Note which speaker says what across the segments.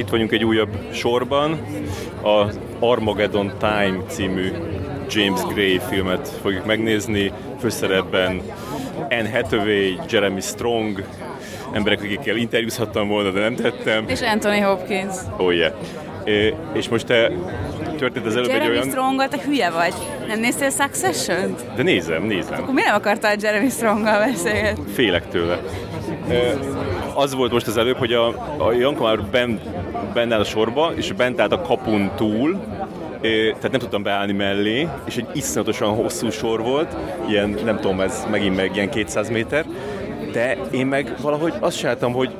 Speaker 1: itt vagyunk egy újabb sorban. A Armageddon Time című James Gray filmet fogjuk megnézni. Főszerepben Anne Hathaway, Jeremy Strong, emberek, akikkel interjúzhattam volna, de nem tettem.
Speaker 2: És Anthony Hopkins.
Speaker 1: Oh yeah. És most te történt az előbb
Speaker 2: Jeremy
Speaker 1: egy olyan...
Speaker 2: Strong, te hülye vagy. Nem néztél succession -t?
Speaker 1: De nézem, nézem.
Speaker 2: Akkor miért nem akartál Jeremy Stronggal beszélgetni?
Speaker 1: Félek tőle. Az volt most az előbb, hogy a, a Janka már bent, bent áll a sorba, és bent állt a kapun túl, tehát nem tudtam beállni mellé, és egy iszonyatosan hosszú sor volt, ilyen, nem tudom, ez megint meg ilyen 200 méter, de én meg valahogy azt csináltam, hogy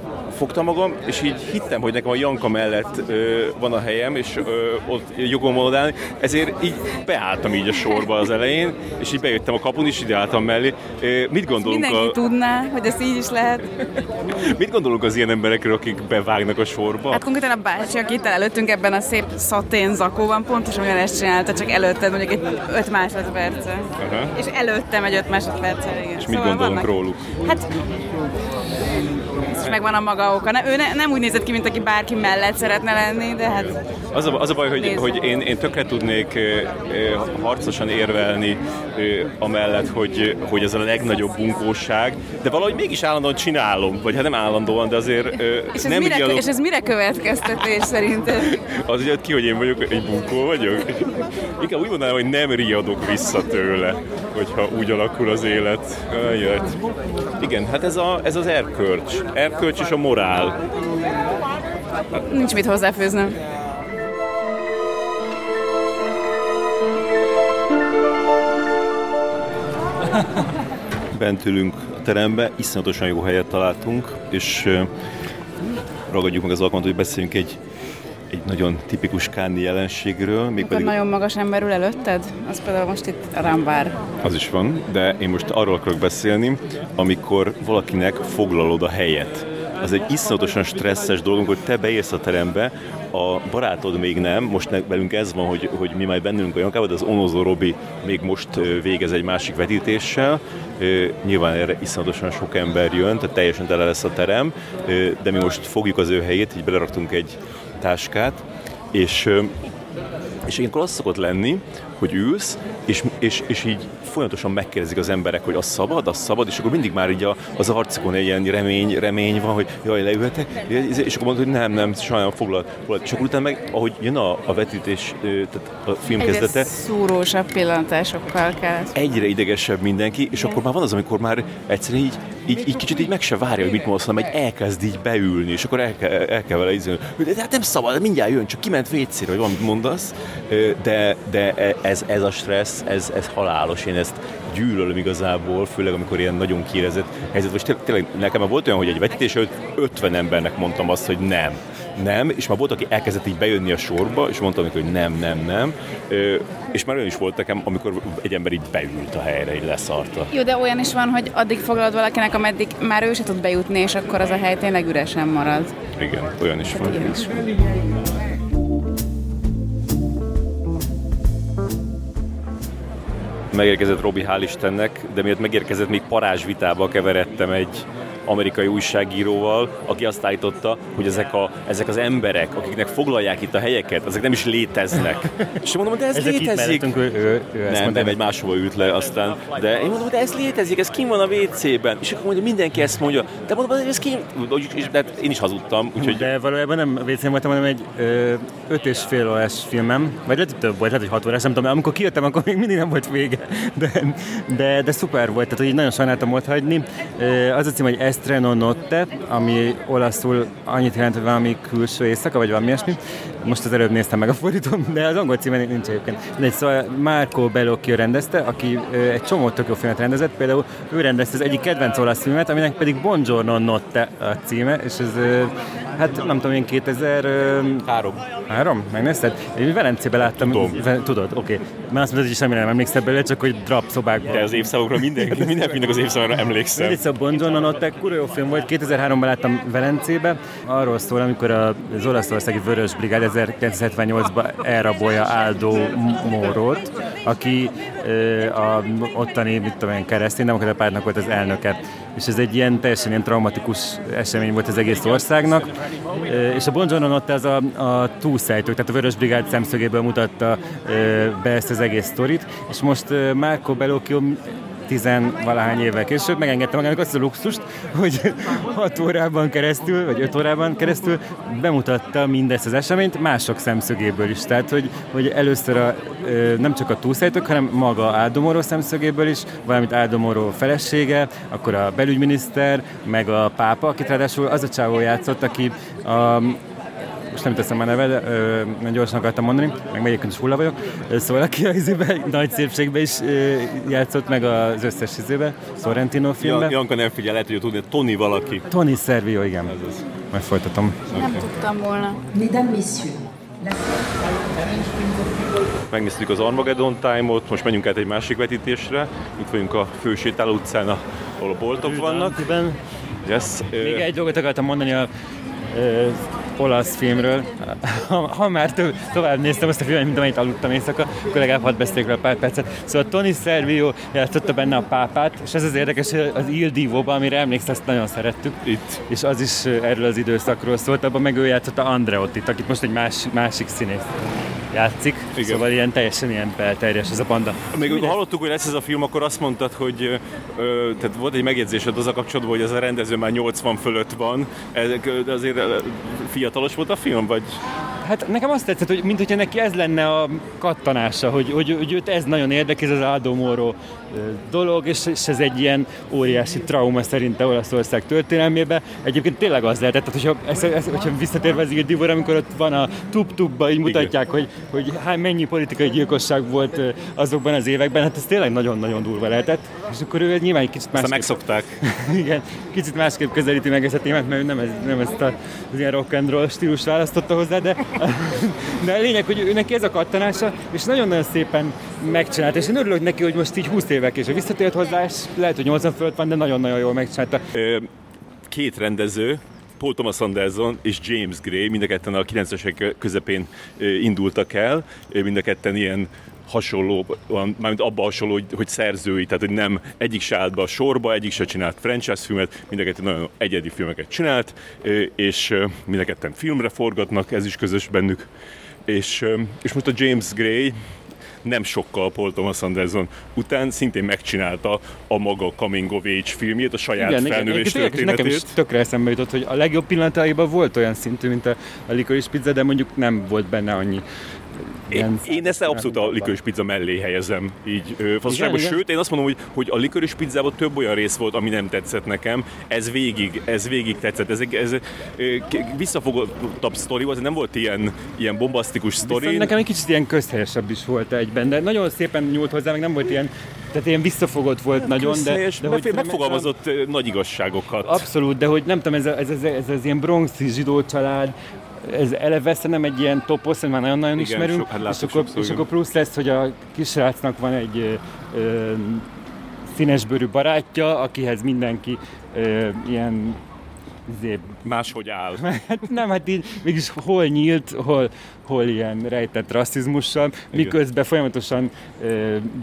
Speaker 1: fogtam magam, és így hittem, hogy nekem a Janka mellett ö, van a helyem, és ö, ott jogom van odállni, ezért így beálltam így a sorba az elején, és így bejöttem a kapun, és ide álltam mellé. Ö, mit gondolunk
Speaker 2: Mindenki
Speaker 1: a...
Speaker 2: tudná, hogy ez így is lehet.
Speaker 1: mit gondolunk az ilyen emberekről, akik bevágnak a sorba?
Speaker 2: Hát konkrétan a bácsi, aki itt előttünk ebben a szép szatén zakóban, pontosan ugyanezt csinálta, csak előtted mondjuk egy 5 másodperce. És előttem egy 5 másodperce, igen.
Speaker 1: És mit gondolunk
Speaker 2: vannak-
Speaker 1: róluk?
Speaker 2: Hát megvan a maga oka. Ne, ő ne, nem úgy nézett ki, mint aki bárki mellett szeretne lenni, de hát
Speaker 1: Az a, az a baj, hogy, hogy én, én tökre tudnék harcosan érvelni amellett, hogy, hogy ez a legnagyobb bunkóság, de valahogy mégis állandóan csinálom, vagy hát nem állandóan, de azért
Speaker 2: és ez,
Speaker 1: nem
Speaker 2: mire,
Speaker 1: így
Speaker 2: és ez mire következtetés szerinted?
Speaker 1: Az jött ki, hogy én vagyok, egy bunkó vagyok. Inkább úgy mondanám, hogy nem riadok vissza tőle, hogyha úgy alakul az élet. Jött. Igen, hát ez, a, ez az erkölcs. Erkölcs és a morál.
Speaker 2: Nincs mit hozzáfőznöm.
Speaker 1: Bent ülünk a terembe, iszonyatosan jó helyet találtunk, és ragadjuk meg az alkalmat, hogy beszéljünk egy, egy nagyon tipikus káni jelenségről,
Speaker 2: Amikor
Speaker 1: mégpedig
Speaker 2: nagyon magas ember ül előtted, az például most itt Rambár.
Speaker 1: az is van, de én most arról akarok beszélni, amikor valakinek foglalod a helyet. Az egy iszonyatosan stresszes dolog, amikor te beérsz a terembe, a barátod még nem, most velünk ez van, hogy, hogy mi majd bennünk a Jankában, de az Onozó Robi még most végez egy másik vetítéssel. Nyilván erre iszonyatosan sok ember jön, tehát teljesen tele lesz a terem, de mi most fogjuk az ő helyét, így beleraktunk egy táskát, és és ilyenkor az szokott lenni, hogy ülsz, és, és, és így folyamatosan megkérdezik az emberek, hogy az szabad, az szabad, és akkor mindig már így a, az arcukon egy ilyen remény, remény van, hogy jaj, leülhetek, és akkor mondod, hogy nem, nem, sajnálom, foglalt. És akkor utána meg, ahogy jön a, a vetítés, tehát a film
Speaker 2: Egyre
Speaker 1: kezdete,
Speaker 2: szúrósabb pillantásokkal kell.
Speaker 1: egyre idegesebb mindenki, és akkor már van az, amikor már egyszerűen így, így, így kicsit így meg se várja, hogy mit mondasz, hanem egy elkezd így beülni, és akkor el el kell vele izélni, hogy de hát nem szabad, mindjárt jön, csak kiment vécére, vagy valamit mondasz, de, de ez, ez a stressz, ez, ez halálos, én ezt gyűlölöm igazából, főleg amikor ilyen nagyon kiérezett helyzet, vagy tényleg- nekem már volt olyan, hogy egy vetítés előtt 50 embernek mondtam azt, hogy nem, nem, és már volt, aki elkezdett így bejönni a sorba, és mondtam hogy nem, nem, nem, Ö, és már olyan is volt nekem, amikor egy ember így beült a helyre, így leszarta.
Speaker 2: Jó, de olyan is van, hogy addig foglalod valakinek, ameddig már ő se tud bejutni, és akkor az a hely tényleg üresen marad.
Speaker 1: Igen, olyan is van.
Speaker 2: Ilyen is van.
Speaker 1: Megérkezett Robi, hál' Istennek, de miatt megérkezett, még parázsvitába keveredtem egy amerikai újságíróval, aki azt állította, hogy ezek, a, ezek az emberek, akiknek foglalják itt a helyeket, ezek nem is léteznek. És mondom, de ez
Speaker 3: Ezek itt
Speaker 1: létezik.
Speaker 3: mellettünk, ő, ő, ő
Speaker 1: Nem,
Speaker 3: mondta.
Speaker 1: nem, egy máshova ült le aztán. De én mondom, de ez létezik, ez kim van a WC-ben. És akkor mondja, mindenki ezt mondja. De mondom, ez kim... És, de én is hazudtam, úgyhogy
Speaker 3: De valójában nem wc voltam, hanem egy ö, öt és fél órás filmem, vagy lehet, hogy több volt, lehet, hogy hat órás, nem tudom, amikor kijöttem, akkor még mindig nem volt vége, de, de, de szuper volt, tehát hogy nagyon sajnáltam ott hagyni. Az a cím, hogy Estreno Notte, ami olaszul annyit jelent, hogy valami külső éjszaka, vagy valami ilyesmi. Most az előbb néztem meg a fordítón, de az angol címen nincs egyébként. De szóval Marco Bellocchio rendezte, aki egy csomó tök jó filmet rendezett, például ő rendezte az egyik kedvenc olasz filmet, aminek pedig Buongiorno Notte a címe, és ez hát nem tudom én 2000 ö,
Speaker 1: három.
Speaker 3: Három? Megnézted? Én Velencében láttam.
Speaker 1: Tudom.
Speaker 3: Tudod, oké. Okay. Mert azt mondod, hogy semmire nem emlékszel belőle, csak hogy drap szobákban.
Speaker 1: De az minden, minden filmnek az évszavára emlékszem.
Speaker 3: Mindig a Bonjourno Notte, kurva jó film volt, 2003-ban láttam Velencébe, arról szól, amikor az olaszországi Vörös Brigád 1978-ban elrabolja Aldo Mórót, aki a ottani, mit tudom én, keresztény demokrata pártnak volt az elnöke. és ez egy ilyen teljesen ilyen traumatikus esemény volt az egész országnak. És a Bon ott ez a, a túlszájtők, tehát a Vörös Brigád szemszögéből mutatta be ezt az egész sztorit, és most Marco Bellocchio tizenvalahány évvel később megengedte magának azt a luxust, hogy 6 órában keresztül, vagy 5 órában keresztül bemutatta mindezt az eseményt mások szemszögéből is. Tehát, hogy, hogy először a, nem csak a túlszájtok, hanem maga Áldomoró szemszögéből is, valamint Áldomoró felesége, akkor a belügyminiszter, meg a pápa, akit ráadásul az a csávó játszott, aki a, most nem teszem a neve, de ö, nagyon gyorsan akartam mondani, meg egyébként is hulla vagyok. Szóval aki az izébe, nagy szépségbe is ö, játszott meg az összes izébe, Sorrentino filmben.
Speaker 1: Janka nem figyel, lehet, hogy tudni, Tony valaki.
Speaker 3: Tony Servio, igen. Ez az. Majd folytatom.
Speaker 2: Nem okay. tudtam volna.
Speaker 4: Mesdames, messieurs,
Speaker 1: Megnéztük az Armageddon Time-ot, most menjünk át egy másik vetítésre. Itt vagyunk a Fősétáló utcán, ahol a boltok vannak.
Speaker 3: Yes. Még egy dolgot akartam mondani a olasz filmről. Ha, már több, tovább néztem azt a filmet, mint amit aludtam éjszaka, akkor legalább hadd beszéljük rá pár percet. Szóval Tony Servio játszotta benne a pápát, és ez az érdekes, hogy az Il Divo-ban, amire emlékszel, azt nagyon szerettük.
Speaker 1: Itt.
Speaker 3: És az is erről az időszakról szólt, abban meg ő játszotta Andreottit, akit most egy más, másik színész játszik. Igen. Szóval ilyen teljesen ilyen belterjes ez a panda.
Speaker 1: Még amikor hallottuk, hogy lesz ez a film, akkor azt mondtad, hogy ö, tehát volt egy megjegyzésed az a kapcsolatban, hogy ez a rendező már 80 fölött van. Ez, azért fiatalos volt a film, vagy?
Speaker 3: Hát nekem azt tetszett, hogy mint hogyha neki ez lenne a kattanása, hogy, hogy, hogy őt ez nagyon érdekes, ez az Aldo dolog, és, és ez egy ilyen óriási trauma szerinte Olaszország történelmébe. Egyébként tényleg az lehetett, tehát hogyha, ez, ez, hogyha visszatérve az Ildivor, amikor ott van a tub-tubba, így mutatják, hogy, hogy hány, mennyi politikai gyilkosság volt azokban az években, hát ez tényleg nagyon-nagyon durva lehetett. És akkor ő nyilván egy kicsit másképp...
Speaker 1: megszokták.
Speaker 3: igen, kicsit másképp közelíti meg ezt a témát, mert ő nem, ez, nem ezt a, az ilyen rock and roll stílus választotta hozzá, de, de a lényeg, hogy ő neki ez a kattanása, és nagyon-nagyon szépen megcsinált, és én örülök neki, hogy most így 20 évek és visszatért hozzá, és lehet, hogy 80 fölött van, de nagyon-nagyon jól megcsinálta.
Speaker 1: Két rendező, Paul Thomas Anderson és James Gray mind a ketten a 90-esek közepén indultak el, mind a ketten ilyen hasonló, mármint abban hasonló, hogy, hogy szerzői, tehát hogy nem egyik se állt be a sorba, egyik se csinált franchise filmet, mind a nagyon egyedi filmeket csinált, és mind a filmre forgatnak, ez is közös bennük. És, és most a James Gray nem sokkal Paul Thomas Anderson után szintén megcsinálta a maga Coming of Age filmjét, a saját igen, felnővés igen, történetét.
Speaker 3: Nekem is tökre eszembe jutott, hogy a legjobb pillanataiban volt olyan szintű, mint a, a Licorice Pizza, de mondjuk nem volt benne annyi
Speaker 1: én, én ezt abszolút a likős pizza mellé helyezem, így faszosságban. Sőt, én azt mondom, hogy, hogy a likős pizzában több olyan rész volt, ami nem tetszett nekem. Ez végig, ez végig tetszett. Ez, ez, ez visszafogottabb sztori volt, nem volt ilyen, ilyen bombasztikus sztori. Viszont
Speaker 3: nekem egy kicsit ilyen közhelyesebb is volt egyben, de nagyon szépen nyúlt hozzá, meg nem volt ilyen tehát ilyen visszafogott volt nem nagyon, de,
Speaker 1: de hogy megfogalmazott nem, nagy igazságokat.
Speaker 3: Abszolút, de hogy nem tudom, ez, a, ez, ez, ez, ez ilyen bronxi zsidó család, ez eleve nem egy ilyen toposz, már nagyon-nagyon Igen, ismerünk, sok, hát és, akkor, és akkor plusz lesz, hogy a kisrácnak van egy ö, színesbőrű barátja, akihez mindenki ö, ilyen
Speaker 1: Zéb. Máshogy áll.
Speaker 3: Hát nem, hát így mégis hol nyílt, hol, hol ilyen rejtett rasszizmussal, miközben folyamatosan e,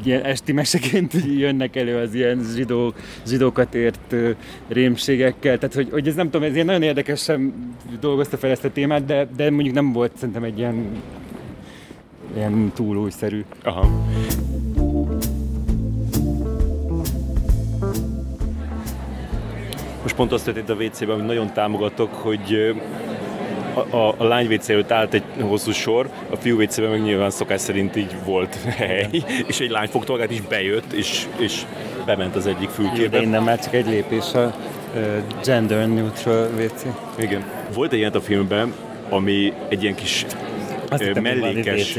Speaker 3: ilyen esti meseként jönnek elő az ilyen zsidó, zsidókat ért e, rémségekkel. Tehát, hogy, hogy ez nem tudom, ez ilyen nagyon érdekesen dolgozta fel ezt a témát, de, de mondjuk nem volt szerintem egy ilyen, ilyen túl újszerű.
Speaker 1: Aha. Pont azt történt a WC-ben, amit nagyon támogatok, hogy a, a, a lány WC előtt állt egy hosszú sor, a fiú wc meg nyilván szokás szerint így volt hely, és egy lány fogta magát is bejött, és, és bement az egyik fülkébe.
Speaker 3: Innen már csak egy lépés a gender neutral WC.
Speaker 1: Igen. Volt egy ilyen a filmben, ami egy ilyen kis
Speaker 3: azt hittem, mellékes,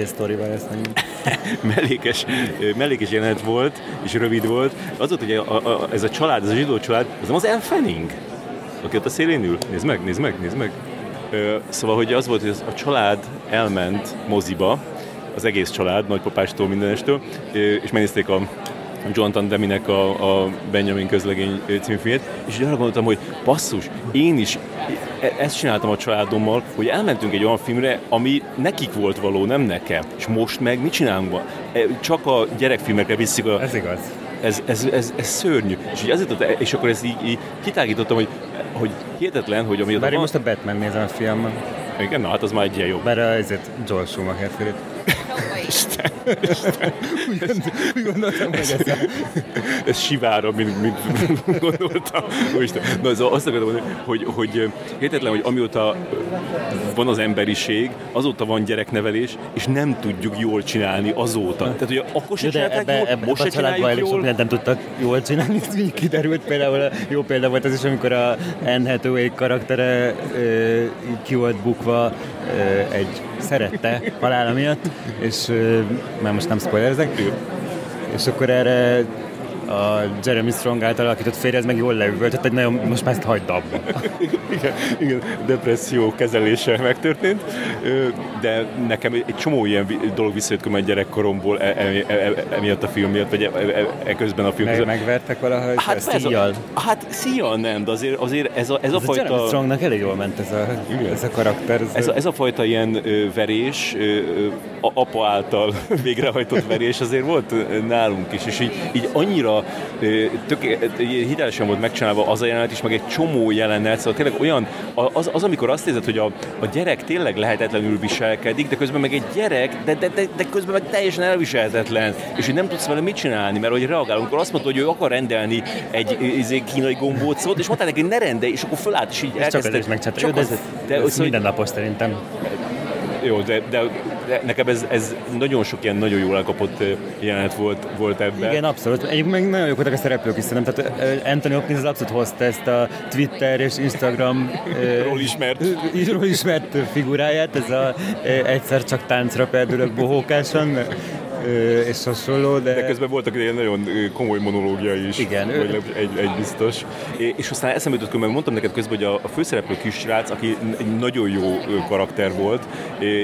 Speaker 1: mellékes, mellékes jelenet volt, és rövid volt. Az volt, hogy a, a, a, ez a család, ez a zsidó család, az nem az Elfening, aki ott a szélén ül. Nézd meg, nézd meg, nézd meg. Ö, szóval, hogy az volt, hogy a család elment moziba, az egész család, nagypapástól, mindenestől, és megnézték a Jonathan Deminek a, a Benjamin közlegény című filmét, és így arra gondoltam, hogy basszus, én is e, ezt csináltam a családommal, hogy elmentünk egy olyan filmre, ami nekik volt való, nem nekem. És most meg mit csinálunk? E, csak a gyerekfilmekre viszik a...
Speaker 3: Ez igaz
Speaker 1: ez, ez, ez, ez szörnyű. És, így azért, és akkor ezt így, így kitágítottam, hogy, hogy hihetetlen, hogy amióta
Speaker 3: Bár
Speaker 1: van...
Speaker 3: most a Batman nézem a filmben.
Speaker 1: Igen, na hát az már egy ilyen jó.
Speaker 3: Bár ezért Joel Schumacher.
Speaker 1: Isten,
Speaker 3: Úgy gondoltam, hogy ez a...
Speaker 1: ez sivára, mint, mint gondoltam. Most, na, szóval azt akarom mondani, hogy, hogy hihetetlen, hogy amióta van az emberiség, azóta van gyereknevelés, és nem tudjuk jól csinálni azóta. Tehát, hogy akkor se
Speaker 3: Jó, de
Speaker 1: csinálták
Speaker 3: ebbe,
Speaker 1: jól,
Speaker 3: ebbe,
Speaker 1: most se csináljuk
Speaker 3: sok
Speaker 1: jól.
Speaker 3: mindent nem tudtak jól csinálni, így kiderült például, jó példa volt az is, amikor a Anne Hathaway karaktere ö, ki volt bukva ö, egy szerette halála miatt, és már most nem spoilerezek, és akkor erre a Jeremy Strong által alakított férje, ez meg jól leüvöltött, hogy nagyon, most már ezt hagyd abba.
Speaker 1: igen, igen, depresszió kezelése megtörtént, de nekem egy csomó ilyen dolog visszajött egy gyerekkoromból e, e, e, emiatt a film miatt, vagy e, e, e, közben a film közben.
Speaker 3: megvertek valahogy,
Speaker 1: Hát,
Speaker 3: ezt szíjjal.
Speaker 1: hát szíjjal nem, de azért, azért ez a, ez a
Speaker 3: Ez a Jeremy
Speaker 1: fajta...
Speaker 3: Strongnak elég jól ment ez a, ez a karakter. Ez,
Speaker 1: Ez a, ez a fajta ilyen verés, apa által végrehajtott verés azért volt nálunk is, és így, így annyira tök, hitelesen volt megcsinálva az a jelenet is, meg egy csomó jelenet, szóval tényleg olyan, az, az amikor azt érzed, hogy a, a gyerek tényleg lehetetlenül viselkedik, de közben meg egy gyerek, de, de, de, de közben meg teljesen elviselhetetlen, és hogy nem tudsz vele mit csinálni, mert hogy reagál, amikor azt mondta, hogy ő akar rendelni egy izé, kínai gombócot, és mondták neki, hogy ne rendelj, és akkor fölállt, és így
Speaker 3: és csak ez is megcsinálta. De ez,
Speaker 1: de,
Speaker 3: ez
Speaker 1: szóval-
Speaker 3: mindennapos szerintem.
Speaker 1: Jó, de, de, de nekem ez, ez nagyon sok ilyen nagyon jól elkapott jelenet volt, volt ebben.
Speaker 3: Igen, abszolút. Egyébként meg nagyon jók voltak a szereplők is szerintem. Tehát Anthony Hopkins az abszolút hozta ezt a Twitter és Instagram
Speaker 1: Ról ismert.
Speaker 3: ról ismert figuráját, ez a egyszer csak táncra perdülök bohókásan, ö, és hasonló, de...
Speaker 1: De közben voltak ilyen nagyon komoly monológiai is.
Speaker 3: Igen, ő-
Speaker 1: egy, egy biztos. És aztán eszembe jutott, mert mondtam neked közben, hogy a, a főszereplő kisrác, aki egy nagyon jó karakter volt,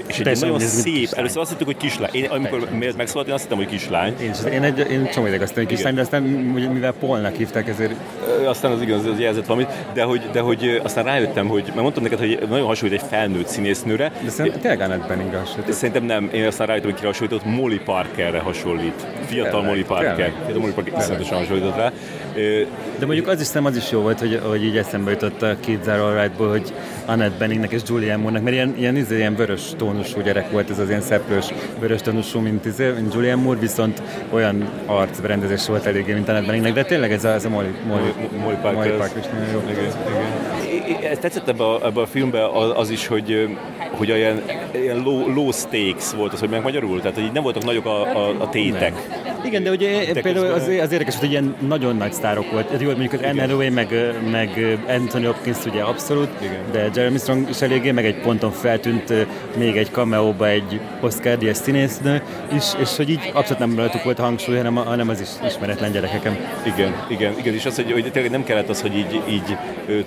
Speaker 1: és egy nagyon szép,
Speaker 3: kislány.
Speaker 1: először azt hittük, hogy kislány. Én amikor megszólalt, én azt hittem, hogy kislány.
Speaker 3: Én, én, egy, én csomó ideig azt mondom, hogy kislány, de aztán mivel Polnak hívták, ezért
Speaker 1: Aztán az igaz, az jelzett valamit, de hogy, de hogy aztán rájöttem, hogy, mert mondtam neked, hogy nagyon hasonlít egy felnőtt színésznőre,
Speaker 3: de szerintem tényleg Annette Bening.
Speaker 1: Szerintem nem, én aztán rájöttem, hogy kire hasonlított, Molly Parkerre hasonlít. Fiatal Molly Parker. Fiatal Molly Parker iszonyatosan hasonlított rá.
Speaker 3: De mondjuk az is nem az is jó volt, hogy, hogy így eszembe jutott a Kids Are Alright-ból, hogy Annette Beningnek és Julianne Moore-nak, mert ilyen, ilyen, izé, ilyen vörös tónusú gyerek volt, ez az ilyen szeplős vörös tónusú, mint, izé, mint Julianne Moore, viszont olyan arcberendezés volt eléggé, mint Annette Beningnek, de tényleg ez a, ez a Molly, Molly,
Speaker 1: Molly Parker.
Speaker 3: Molly
Speaker 1: az-
Speaker 3: Parker is nagyon jó.
Speaker 1: Igen, igen. Ez tetszett ebbe a, ebbe a filmbe az, is, hogy, hogy olyan ilyen low, low stakes volt az, hogy meg magyarul, tehát hogy így nem voltak nagyok a, a, a tétek.
Speaker 3: Igen, de ugye
Speaker 1: De
Speaker 3: például az, az érdekes, hogy ilyen nagyon nagy sztárok volt. Ez Jó, mondjuk az Anne Hathaway, meg, meg Anthony Hopkins ugye abszolút,
Speaker 1: Igen.
Speaker 3: de Jeremy Strong is eléggé, meg egy ponton feltűnt még egy cameóba egy Oscar Díaz színésznő is, és hogy így abszolút nem rajtuk volt hangsúly, hanem, hanem az is ismeretlen gyerekeken.
Speaker 1: Igen, igen, igen, és az, hogy, hogy tényleg nem kellett az, hogy így, így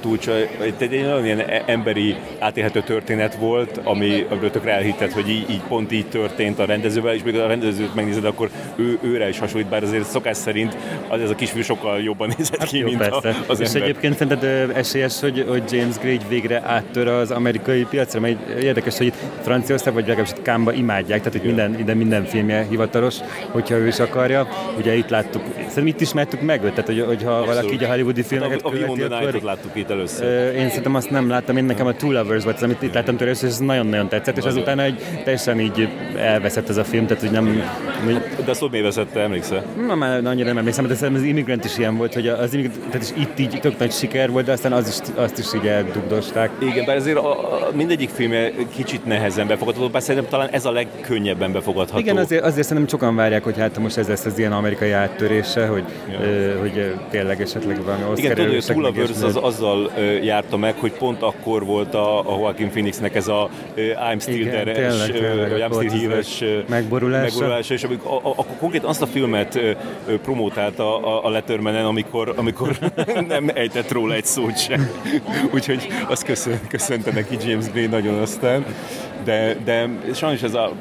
Speaker 1: túlcsa, egy, nagyon ilyen e- emberi átélhető történet volt, ami, amiből tökre elhitted, hogy így, így, pont így történt a rendezővel, és még a rendezőt megnézed, akkor ő, őre is hasonlít, bár azért szokás szerint az ez a kisfiú sokkal jobban nézett ki,
Speaker 3: Jó,
Speaker 1: mint a,
Speaker 3: persze.
Speaker 1: az
Speaker 3: és
Speaker 1: ember.
Speaker 3: egyébként szerinted esélyes, hogy, hogy James Gray végre áttör az amerikai piacra, mert érdekes, hogy itt Franciaország, vagy legalábbis itt Kámba imádják, tehát itt minden, ide minden filmje hivatalos, hogyha ő is akarja. Ugye itt láttuk, szerintem itt ismertük meg őt, tehát hogy, hogyha valaki így a hollywoodi filmeket
Speaker 1: a, a We
Speaker 3: követi, akkor...
Speaker 1: láttuk itt először.
Speaker 3: Én szerintem azt nem láttam, én nekem a Two Lovers volt amit itt láttam tőle, és ez nagyon-nagyon tetszett, és azután egy teljesen így elveszett ez a film, tehát hogy nem,
Speaker 1: De azt miért veszette, emlékszel?
Speaker 3: Na, már annyira nem emlékszem, de szerintem az Immigrant is ilyen volt, hogy az Immigrant, tehát is itt így tök nagy siker volt, de aztán az is, azt is így eldugdosták.
Speaker 1: Igen, bár azért a, a, mindegyik filmje kicsit nehezen befogadható, bár szerintem talán ez a legkönnyebben befogadható.
Speaker 3: Igen, azért, azért szerintem sokan várják, hogy hát most ez lesz az ilyen amerikai áttörése, hogy,
Speaker 1: Ja.
Speaker 3: ö, hogy tényleg esetleg valami Oscar
Speaker 1: Igen, tudod, hogy a Lovers
Speaker 3: ilyesmi.
Speaker 1: az azzal járta meg, hogy pont akkor volt a, a Joaquin Phoenixnek ez a I'm Still
Speaker 3: Igen,
Speaker 1: There-es,
Speaker 3: tényleg,
Speaker 1: I'm Still Here-es
Speaker 3: megborulása.
Speaker 1: megborulása, és akkor konkrétan azt a filmet promótálta a, a Lettermanen, amikor, amikor nem ejtett róla egy szót sem. Úgyhogy azt köszön, köszönte neki James Gray nagyon aztán. De, de sajnos ez a,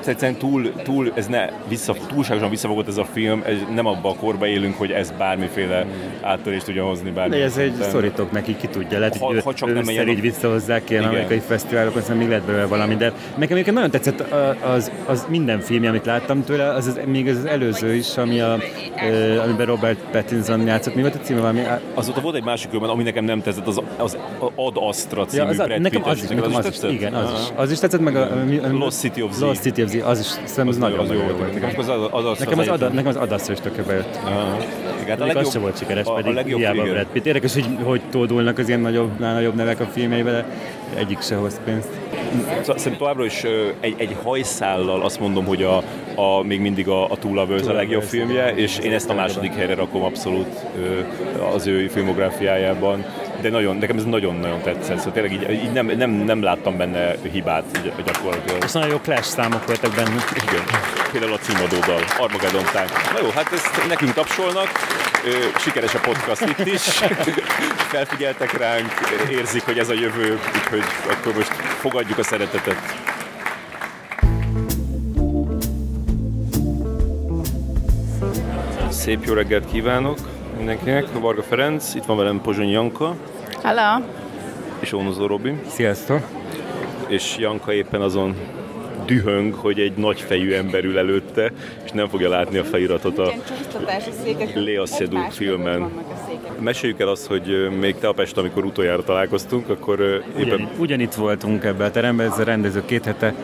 Speaker 1: ez egyszerűen túl, túl, ez ne, vissza, túlságosan visszafogott ez a film, ez nem abba a korba élünk, hogy ez bármiféle áttörést tudjon hozni bármi.
Speaker 3: De ez egy szorítoknak neki ki tudja, lehet,
Speaker 1: Ha-
Speaker 3: hogy
Speaker 1: ha csak
Speaker 3: ő,
Speaker 1: nem ilyen-
Speaker 3: így visszahozzák ilyen amerikai fesztiválokon, aztán még lehet belőle valami, de nekem egyébként nagyon tetszett az, az minden film, amit láttam tőle, az, az még az előző is, ami a, amiben Robert Pattinson játszott. Mi volt a címe? Valami,
Speaker 1: Azóta volt egy másik filmben, ami nekem nem tetszett, az, az Ad Astra című
Speaker 3: ja, az,
Speaker 1: Brad
Speaker 3: nekem
Speaker 1: Pitt-es.
Speaker 3: az is, nekem az,
Speaker 1: is
Speaker 3: is, igen, az is. Az is tetszett, meg a, a, a
Speaker 1: Lost City of Z.
Speaker 3: Lost City of Z, az is szerintem az nagyon, nagyon jó volt.
Speaker 1: Nekem az, az, az, az,
Speaker 3: Nekem az, ada, nekem az adaszra is tökre bejött.
Speaker 1: Aha. Igen, hát a
Speaker 3: az sem volt sikeres,
Speaker 1: a,
Speaker 3: pedig
Speaker 1: a
Speaker 3: hiába. Brad Pitt. Érdekes, hogy, hogy tódulnak az ilyen nagyobb, nagyobb nevek a filmjeibe, de egyik se hoz pénzt.
Speaker 1: Szóval Szerintem továbbra is egy, egy hajszállal azt mondom, hogy a, a, még mindig a, a Two Lovers a legjobb filmje, és én ezt a második helyre rakom abszolút az ő filmográfiájában. De nagyon, nekem ez nagyon-nagyon tetszett, szóval tényleg így, így nem, nem, nem láttam benne hibát gy- gyakorlatilag.
Speaker 3: És nagyon jó clash számok voltak benne.
Speaker 1: Igen. Például a címadódal, Armageddon Time. Na jó, hát ezt nekünk tapsolnak, sikeres a podcast itt is, felfigyeltek ránk, érzik, hogy ez a jövő, úgyhogy akkor most fogadjuk a szeretetet. Szép jó reggelt kívánok mindenkinek, Varga Ferenc, itt van velem Pozsony Janka
Speaker 2: Hello!
Speaker 1: és Ónozó Robi,
Speaker 3: Sziasztok!
Speaker 1: és Janka éppen azon dühöng, hogy egy nagyfejű ember ül előtte, és nem fogja látni a feliratot a Seydoux
Speaker 2: egymás
Speaker 1: filmen. Meséljük el azt, hogy még te a Pest, amikor utoljára találkoztunk, akkor éppen...
Speaker 3: Ugyan, ugyanitt voltunk ebben a teremben, ez a rendező két hete,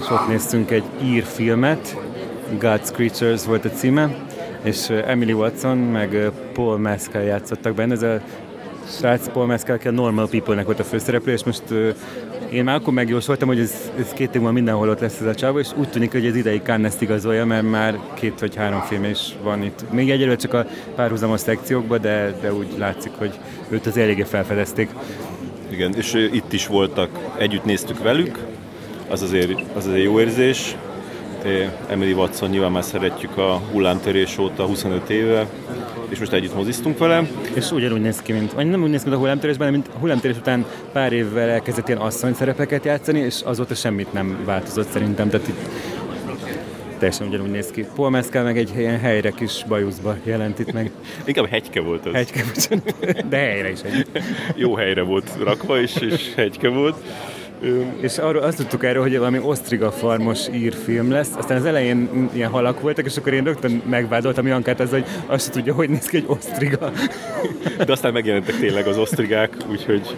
Speaker 3: és ott néztünk egy ír filmet, God's Creatures volt a címe, és Emily Watson meg Paul Mescal játszottak benne. Ez a srác Paul Mescal, aki a Normal People-nek volt a főszereplő, és most én már akkor megjósoltam, hogy ez, ez két év múlva mindenhol ott lesz ez a csávó, és úgy tűnik, hogy ez ideig Cannes-t igazolja, mert már két vagy három film is van itt. Még egyelőre csak a párhuzamos szekciókban, de, de úgy látszik, hogy őt az eléggé felfedezték.
Speaker 1: Igen, és itt is voltak, együtt néztük velük, az azért, az azért jó érzés. Emily Watson nyilván már szeretjük a hullámtörés óta 25 éve, és most együtt moziztunk vele.
Speaker 3: És ugyanúgy néz ki, mint, vagy nem úgy néz ki, mint a hullámtörésben, mint a hullámtörés után pár évvel elkezdett ilyen asszony szerepeket játszani, és azóta semmit nem változott szerintem, tehát itt teljesen ugyanúgy néz ki. Paul Mescal meg egy ilyen helyre kis bajuszba jelent itt meg.
Speaker 1: Inkább hegyke volt az.
Speaker 3: Hegyke, bocsánat, de helyre is egy.
Speaker 1: Jó helyre volt rakva, és, és hegyke volt.
Speaker 3: És arról azt tudtuk erről, hogy valami osztriga farmos írfilm lesz, aztán az elején ilyen halak voltak, és akkor én rögtön megvádoltam Jankát ezzel, hogy azt se tudja, hogy néz ki egy osztriga.
Speaker 1: De aztán megjelentek tényleg az osztrigák, úgyhogy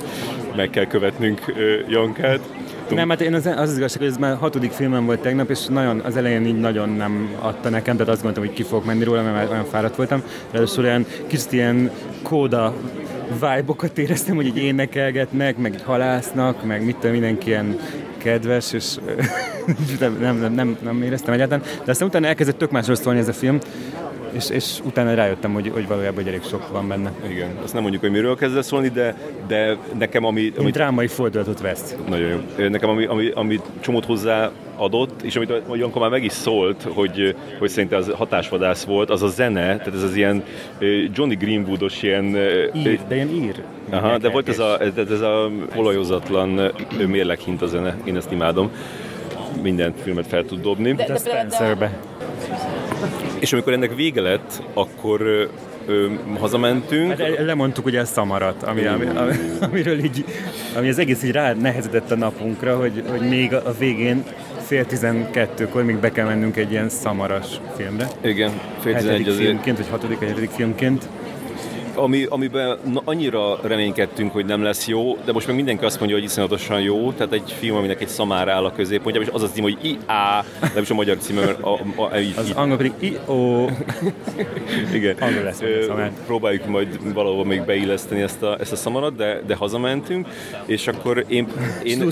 Speaker 1: meg kell követnünk Jankát.
Speaker 3: Nem, hát én az, az, az igazság, hogy ez már hatodik filmem volt tegnap, és nagyon, az elején így nagyon nem adta nekem, tehát azt gondoltam, hogy ki fogok menni róla, mert már olyan fáradt voltam. Ráadásul olyan kicsit ilyen kóda vibe-okat éreztem, hogy így énekelgetnek, meg így halásznak, meg mit tudom, mindenki ilyen kedves, és nem, nem, nem, nem, éreztem egyáltalán. De aztán utána elkezdett tök másról szólni ez a film, és, és utána rájöttem, hogy, hogy valójában hogy elég sok van benne.
Speaker 1: Igen, azt nem mondjuk, hogy miről kezd el szólni, de, de nekem ami,
Speaker 3: Ami drámai fordulatot vesz.
Speaker 1: Nagyon jó. Nekem ami, ami, ami csomót hozzá adott, és amit Janka már meg is szólt, hogy, hogy szerintem az hatásvadász volt, az a zene, tehát ez az ilyen Johnny Greenwoodos ilyen...
Speaker 3: Ír, de ilyen ír.
Speaker 1: Aha, de volt ez a, ez, ez a olajozatlan mérleghint a zene, én ezt imádom. Minden filmet fel tud dobni.
Speaker 3: De Spencerbe.
Speaker 1: És amikor ennek vége lett, akkor ö, ö, hazamentünk.
Speaker 3: Hát lemondtuk ugye a szamarat, ami, ami, ami, amiről így, ami az egész így rá nehezedett a napunkra, hogy, hogy még a, végén fél tizenkettőkor még be kell mennünk egy ilyen szamaras filmre.
Speaker 1: Igen, fél tizenegy
Speaker 3: filmként, vagy hatodik, hetedik filmként.
Speaker 1: Ami, amiben annyira reménykedtünk, hogy nem lesz jó, de most meg mindenki azt mondja, hogy iszonyatosan jó, tehát egy film, aminek egy szamár áll a középpontjában, és az az cím, hogy IA, nem is a magyar címe, mert a, a, a, így,
Speaker 3: Az angol pedig I-O.
Speaker 1: igen.
Speaker 3: angol lesz.
Speaker 1: Próbáljuk majd valahol még beilleszteni ezt a, ezt a szamarat, de, de hazamentünk, és akkor én... én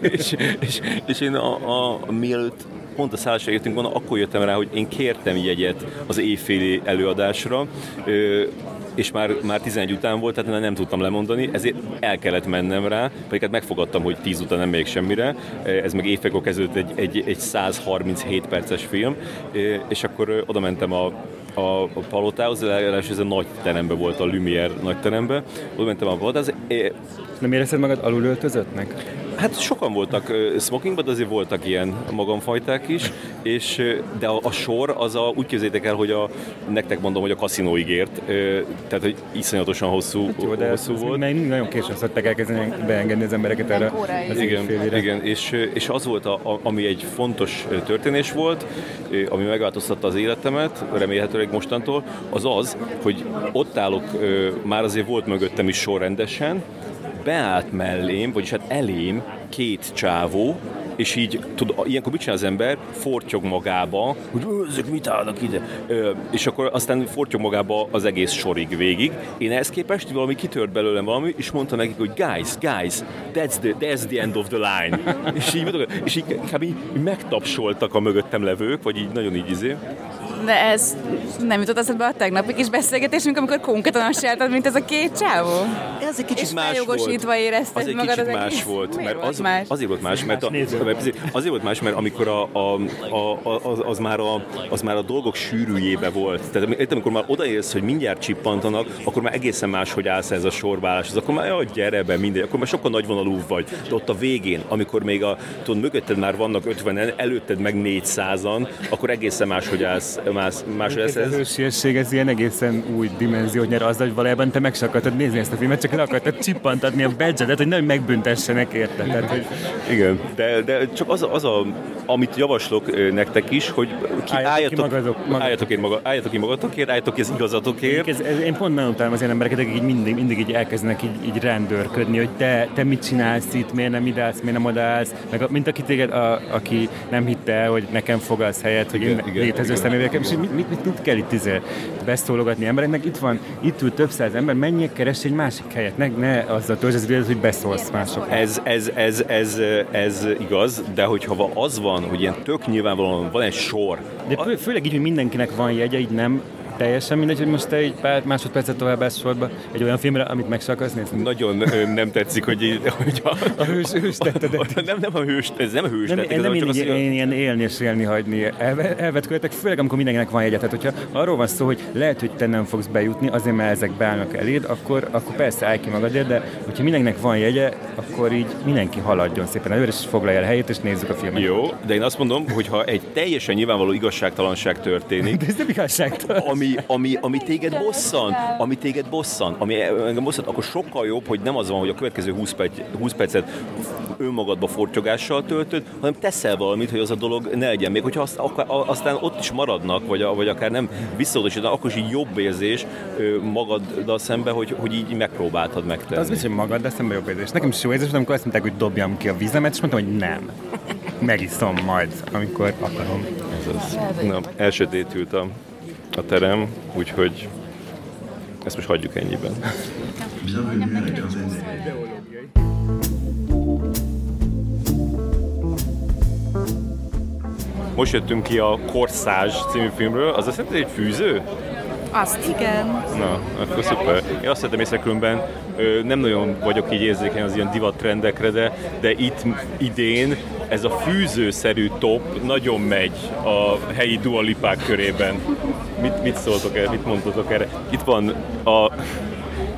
Speaker 1: és, és, és én a, a, a mielőtt pont a szállásra jöttünk volna, akkor jöttem rá, hogy én kértem jegyet az éjféli előadásra, és már, már 11 után volt, tehát nem tudtam lemondani, ezért el kellett mennem rá, pedig hát megfogadtam, hogy 10 után nem megyek semmire, ez meg évfekor kezdődött egy, egy, egy 137 perces film, és akkor oda mentem a, a, a palotához, legalábbis ez a nagy teremben volt, a Lumière nagy teremben, oda mentem a palotához,
Speaker 3: Nem érezted magad alulöltözöttnek?
Speaker 1: Hát sokan voltak smokingban, de azért voltak ilyen magamfajták is, és, de a, a sor az a, úgy képzeljétek el, hogy a, nektek mondom, hogy a kaszinóig ért, tehát hogy iszonyatosan hosszú,
Speaker 3: Jó, de
Speaker 1: hosszú
Speaker 3: ez,
Speaker 1: volt.
Speaker 3: Mert nagyon későn szokták elkezdeni beengedni az embereket erre. az
Speaker 1: Igen, igen és, és az volt, a, a, ami egy fontos történés volt, ami megváltoztatta az életemet, remélhetőleg mostantól, az az, hogy ott állok, már azért volt mögöttem is sorrendesen, beállt mellém, vagyis hát elém két csávó, és így, tud, ilyenkor mit csinál az ember? Fortyog magába, hogy "Ö, ezek mit állnak ide? Ö, és akkor aztán fortyog magába az egész sorig végig. Én ehhez képest valami kitört belőlem valami, és mondta nekik, hogy guys, guys, that's the, that's the end of the line. és így, és így, kb. így megtapsoltak a mögöttem levők, vagy így nagyon így izé.
Speaker 2: De ez nem jutott eszedbe a tegnapi kis beszélgetésünk, amikor konkrétan azt csináltad, mint ez a két csávó?
Speaker 1: Ez egy kicsit
Speaker 2: És
Speaker 1: más
Speaker 2: feljogosítva
Speaker 1: volt.
Speaker 2: érezted
Speaker 1: az egy
Speaker 2: magad
Speaker 1: kicsit
Speaker 2: az
Speaker 1: más
Speaker 2: egész?
Speaker 1: volt, mert az,
Speaker 2: más?
Speaker 1: azért volt más, mert a, azért volt más, mert amikor a, a, a, az, az, már a, az már a dolgok sűrűjébe volt. Tehát amikor már odaérsz, hogy mindjárt csippantanak, akkor már egészen más, hogy állsz ez a sorválás. Az akkor már jaj, gyere be, mindegy, akkor már sokkal nagyvonalú vagy. De ott a végén, amikor még a, tudod, mögötted már vannak 50-en, előtted meg 400-an, akkor egészen más, hogy állsz, más, más, hogy állsz
Speaker 3: Ez
Speaker 1: ez.
Speaker 3: a hősiesség, ez ilyen egészen új dimenziót nyer azzal, hogy valójában te meg se akartad nézni ezt a filmet, csak le akartad csippantatni a badge hogy nem megbüntessenek érte. Tehát, hogy
Speaker 1: Igen, de, de csak az, a- az a, amit javaslok nektek is, hogy ki,
Speaker 3: Álljatok
Speaker 1: álljatok,
Speaker 3: magadok- magadok.
Speaker 1: álljatok, én maga, álljatok ki magatokért, álljatok ki az igazatokért.
Speaker 3: ez, ez, én pont nagyon utálom az ilyen embereket, akik így mindig, mindig így elkezdenek így, így rendőrködni, hogy te, te mit csinálsz itt, miért nem ide állsz, miért nem odaállsz, meg a, mint aki téged, a, aki nem hitte el, hogy nekem fogalsz helyet, hogy
Speaker 1: Igen,
Speaker 3: én
Speaker 1: igen,
Speaker 3: létező
Speaker 1: igen.
Speaker 3: Személyekkel, és mit, mit, mit, mit, kell itt izé beszólogatni embereknek, itt van, itt ül több száz ember, menjél keres egy másik helyet, ne, ne azzal töltsd az időt, hogy beszólsz másoknak.
Speaker 1: Ez, ez, ez, ez, ez, igaz, de hogyha az van, hogy ilyen tök nyilvánvalóan van egy sor,
Speaker 3: De fő, főleg így, hogy mindenkinek van jegye, így nem teljesen mindegy, hogy most te egy pár másodpercet tovább állsz sorba egy olyan filmre, amit meg akarsz nézni.
Speaker 1: nagyon nem tetszik, hogy, így- hogy a,
Speaker 3: A hős, hős tettedet.
Speaker 1: nem, nem a hős, ez nem a hős
Speaker 3: Nem,
Speaker 1: tettek,
Speaker 3: nem, én,
Speaker 1: az,
Speaker 3: én, ilyen élni és élni hagyni elve, elvetköltek, főleg amikor mindenkinek van jegye. Tehát, hogyha arról van szó, hogy lehet, hogy te nem fogsz bejutni, azért mert ezek beállnak eléd, akkor, akkor persze állj ki magadért, de hogyha mindenkinek van jegye, akkor így mindenki haladjon szépen előre, és foglalja el helyét, és nézzük a filmet.
Speaker 1: Jó, de én azt mondom, hogy ha egy teljesen nyilvánvaló igazságtalanság történik,
Speaker 3: De ez nem igazságtalan.
Speaker 1: ami, ami, ami téged bosszant, ami téged bosszant, ami engem bosszant, akkor sokkal jobb, hogy nem az van, hogy a következő 20, perc, 20 percet önmagadba fortyogással töltöd, hanem teszel valamit, hogy az a dolog ne legyen. Még hogyha azt, akár, aztán ott is maradnak, vagy, vagy akár nem visszaadósítanak, akkor is így jobb érzés magaddal szembe, hogy, hogy így megpróbáltad megtenni.
Speaker 3: Az biztos, hogy magad, de szemben jobb érzés. Nekem is jó érzés, amikor azt mondták, hogy dobjam ki a vizemet, és mondtam, hogy nem. Megiszom majd, amikor akarom.
Speaker 1: Ez az. Na, elsötétült a, terem, úgyhogy ezt most hagyjuk ennyiben.
Speaker 4: Bienvenue à la quinzaine des
Speaker 1: Most jöttünk ki a Corsage című filmről, az azt jelenti, egy fűző?
Speaker 2: Azt igen.
Speaker 1: Na, akkor szuper. Én azt vettem észre különben, nem nagyon vagyok így érzékeny az ilyen divattrendekre, de, de itt idén ez a fűzőszerű top nagyon megy a helyi dualipák körében. Mit, mit szóltok erre, mit mondtatok erre? Itt van a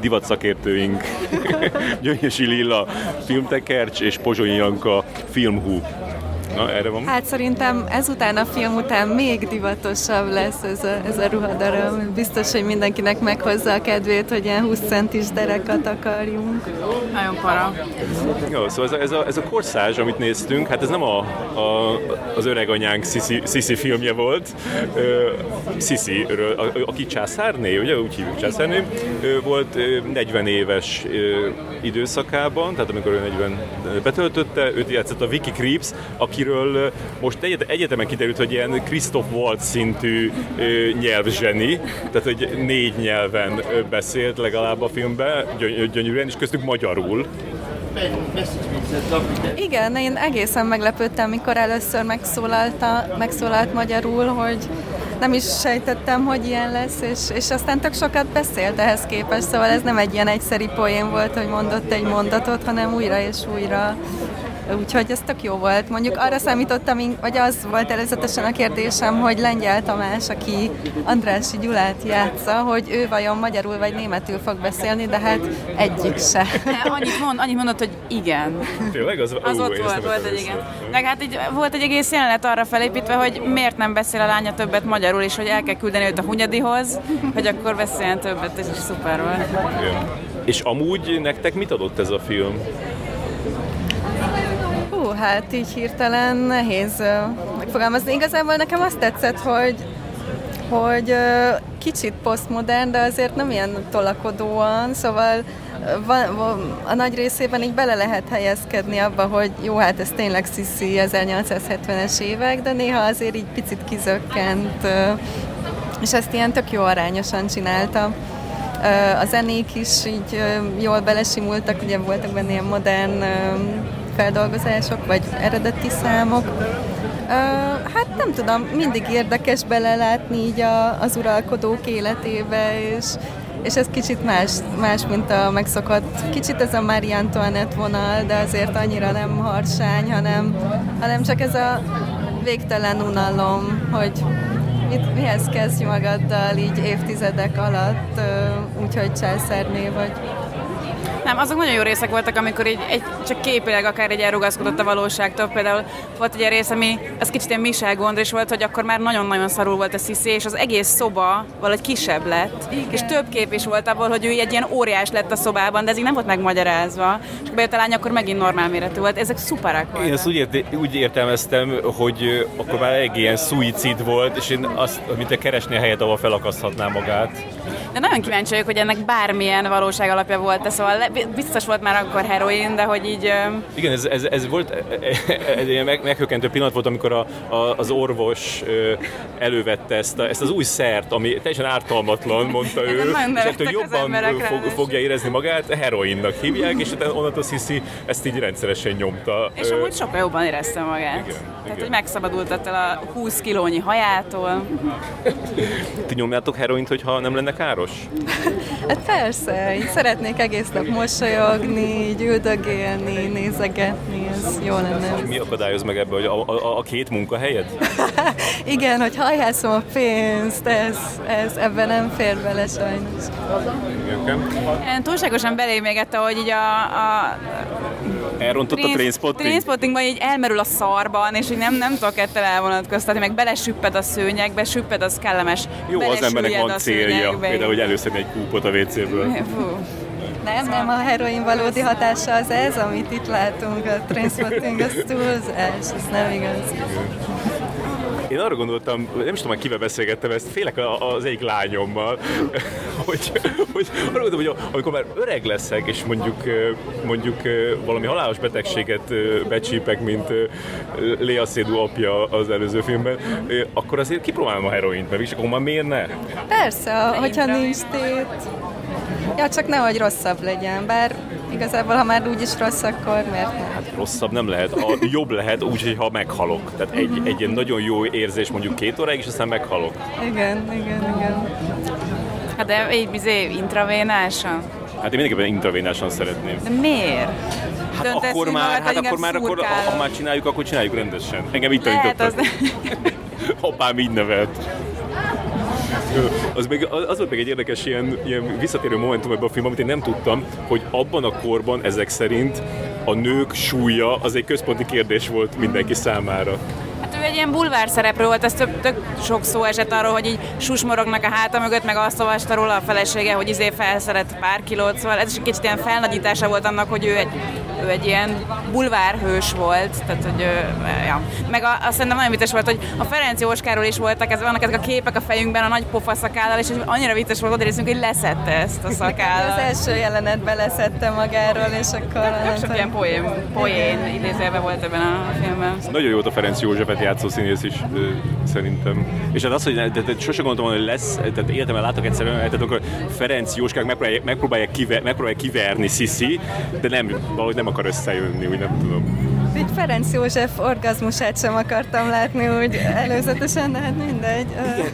Speaker 1: divat szakértőink, Gyöngyösi Lilla, filmtekercs és Pozsonyi Janka, filmhú. Na, erre van.
Speaker 5: Hát szerintem ezután a film után még divatosabb lesz ez a, ez a ruhadarab. Biztos, hogy mindenkinek meghozza a kedvét, hogy ilyen 20 centis derekat akarjunk.
Speaker 2: Nagyon para.
Speaker 1: Jó, szóval ez a, ez a, ez a korszázs, amit néztünk, hát ez nem a, a, az öreg anyánk Sisi, Sisi filmje volt. A, aki császárné, ugye úgy hívjuk császárné, volt ö, 40 éves időszakában, tehát amikor ő 40 betöltötte, őt játszott a Vicky Creeps, akiről most egyet, egyetemen kiderült, hogy ilyen Christoph Waltz szintű nyelvzseni, tehát hogy négy nyelven beszélt legalább a filmben, gyöny- gyönyörűen, és köztük magyarul.
Speaker 5: Igen, én egészen meglepődtem, mikor először megszólalta, megszólalt magyarul, hogy nem is sejtettem, hogy ilyen lesz, és, és aztán tök sokat beszélt ehhez képest, szóval ez nem egy ilyen egyszeri poén volt, hogy mondott egy mondatot, hanem újra és újra Úgyhogy ez tök jó volt. Mondjuk arra számítottam, vagy az volt előzetesen a kérdésem, hogy Lengyel Tamás, aki Andrási Gyulát játsza, hogy ő vajon magyarul vagy németül fog beszélni, de hát egyik se.
Speaker 2: Annyit, mond, annyit mondott, hogy igen.
Speaker 1: Tényleg? Az,
Speaker 2: az ott volt, volt egy igen. Meg hát így volt egy egész jelenet arra felépítve, hogy miért nem beszél a lánya többet magyarul, és hogy el kell küldeni őt a Hunyadihoz, hogy akkor beszéljen többet, és is szuper volt.
Speaker 1: Igen. És amúgy nektek mit adott ez a film?
Speaker 5: Hú, hát így hirtelen nehéz megfogalmazni. Igazából nekem azt tetszett, hogy hogy kicsit posztmodern, de azért nem ilyen tolakodóan, szóval van, van, a nagy részében így bele lehet helyezkedni abba, hogy jó, hát ez tényleg Sissi 1870-es évek, de néha azért így picit kizökkent, és ezt ilyen tök jó arányosan csinálta. A zenék is így jól belesimultak, ugye voltak benne ilyen modern feldolgozások, vagy eredeti számok. Ö, Hát nem tudom, mindig érdekes belelátni így a, az uralkodók életébe, és, és ez kicsit más, más, mint a megszokott, kicsit ez a Marie Antoinette vonal, de azért annyira nem harsány, hanem, hanem csak ez a végtelen unalom, hogy mit, mihez kezdj magaddal így évtizedek alatt, úgyhogy császárné vagy.
Speaker 2: Nem, azok nagyon jó részek voltak, amikor így egy, csak képileg akár egy elrugaszkodott a valóságtól. Például volt egy rész, ami az kicsit ilyen Michel Gondris volt, hogy akkor már nagyon-nagyon szarul volt a Sissi, és az egész szoba valahogy kisebb lett. Igen. És több kép is volt abból, hogy ő egy ilyen óriás lett a szobában, de ez így nem volt megmagyarázva. És bejött a lány, akkor megint normál méretű volt. Ezek szuperek voltak.
Speaker 1: Én ezt úgy, ért, úgy értelmeztem, hogy akkor már egy ilyen szuicid volt, és én azt, mint a keresni a helyet, ahol felakaszthatná magát.
Speaker 2: De nagyon kíváncsi vagyok, hogy ennek bármilyen valóság alapja volt Szóval le, biztos volt már akkor heroin, de hogy így...
Speaker 1: Igen, ez, ez, ez volt egy ilyen meg, meghökkentő pillanat volt, amikor a, a, az orvos elővette ezt, a, ezt az új szert, ami teljesen ártalmatlan, mondta ő, és ettől jobban fog, fogja érezni magát, heroinnak hívják, és utána onnantól Sissi ezt így rendszeresen nyomta.
Speaker 2: És amúgy sokkal jobban érezte magát.
Speaker 1: Igen,
Speaker 2: Tehát,
Speaker 1: igen.
Speaker 2: hogy megszabadult ettől a 20 kilónyi hajától.
Speaker 1: Ti nyomjátok heroint, hogyha nem lenne káros?
Speaker 5: Hát persze, így szeretnék egész nap mosolyogni, így üldögélni, nézegetni, ez jó lenne.
Speaker 1: Mi akadályoz meg ebbe, hogy a, a, a két munkahelyed?
Speaker 5: Igen, hogy hajhászom a pénzt, ez, ez ebben nem fér bele sajnos.
Speaker 2: Én túlságosan belém égette, hogy így a, a
Speaker 1: Elrontott a trainspotting?
Speaker 2: Trainspottingban így elmerül a szarban, és hogy nem, nem tudok ettől elvonatkoztatni, meg belesüpped a szőnyegbe, süpped az kellemes.
Speaker 1: Jó, az embernek van célja, például, hogy előszedni egy kúpot a WC-ből.
Speaker 2: Fú.
Speaker 5: Nem, nem, a heroin valódi hatása az ez, amit itt látunk, a transporting, az túlzás, ez nem igaz.
Speaker 1: Én arra gondoltam, nem is tudom, hogy kivel beszélgettem ezt, félek a- az egyik lányommal, hogy, hogy arra gondoltam, hogy amikor már öreg leszek, és mondjuk, mondjuk valami halálos betegséget becsípek, mint Lea Seydoux apja az előző filmben, akkor azért kipróbálom a heroint, mert is akkor már miért ne?
Speaker 5: Persze, hogyha nincs tét. Ja, csak nehogy rosszabb legyen, bár igazából, ha már úgyis rossz, akkor miért nem?
Speaker 1: Hát rosszabb nem lehet, a jobb lehet úgy, hogy ha meghalok. Tehát egy, egy ilyen nagyon jó érzés mondjuk két óráig, és aztán meghalok.
Speaker 5: Igen, igen, igen.
Speaker 2: Hát de így bizé intravénásan.
Speaker 1: Hát én mindenképpen intravénásan szeretném.
Speaker 2: De miért?
Speaker 1: Hát
Speaker 2: Döntesz
Speaker 1: akkor már, hát akkor már, akkor,
Speaker 2: szurkálod?
Speaker 1: ha már csináljuk, akkor csináljuk rendesen. Engem így
Speaker 2: Lehet,
Speaker 1: tanítottak.
Speaker 2: az
Speaker 1: Apám így nevelt. Az, még, az volt még egy érdekes ilyen, ilyen visszatérő momentum ebben a filmben, amit én nem tudtam, hogy abban a korban ezek szerint a nők súlya az egy központi kérdés volt mindenki számára.
Speaker 2: Hát ő egy ilyen bulvár szereplő volt, ez tök, tök sok szó esett arról, hogy így susmorognak a háta mögött, meg azt olvasta róla a felesége, hogy izé felszeret pár kilót, szóval ez is egy kicsit ilyen felnagyítása volt annak, hogy ő egy, ő egy ilyen bulvárhős volt, tehát hogy ő, ja. Meg a, azt szerintem nagyon vicces volt, hogy a Ferenc Jóskáról is voltak, ez, vannak ezek a képek a fejünkben a nagy pofa szakállal, és annyira vicces volt odarészünk, hogy leszette ezt a
Speaker 5: Az
Speaker 2: szakállal.
Speaker 5: első jelenetben leszette magáról, és akkor...
Speaker 2: Tök sok ilyen poén, poén idézőjelben volt ebben a filmben.
Speaker 1: Nagyon jó volt a Ferenc Józsefet játszó színész is, szerintem. És hát az, hogy de, de, de sose gondoltam, hogy lesz, tehát életemben látok egyszerűen, tehát akkor Ferenc Jóskák megpróbálják, megpróbálják, kiver, megpróbálják kiverni Sisi, de nem, valahogy nem akar összejönni, úgy nem tudom.
Speaker 5: Így Ferenc József orgazmusát sem akartam látni úgy előzetesen, de hát mindegy.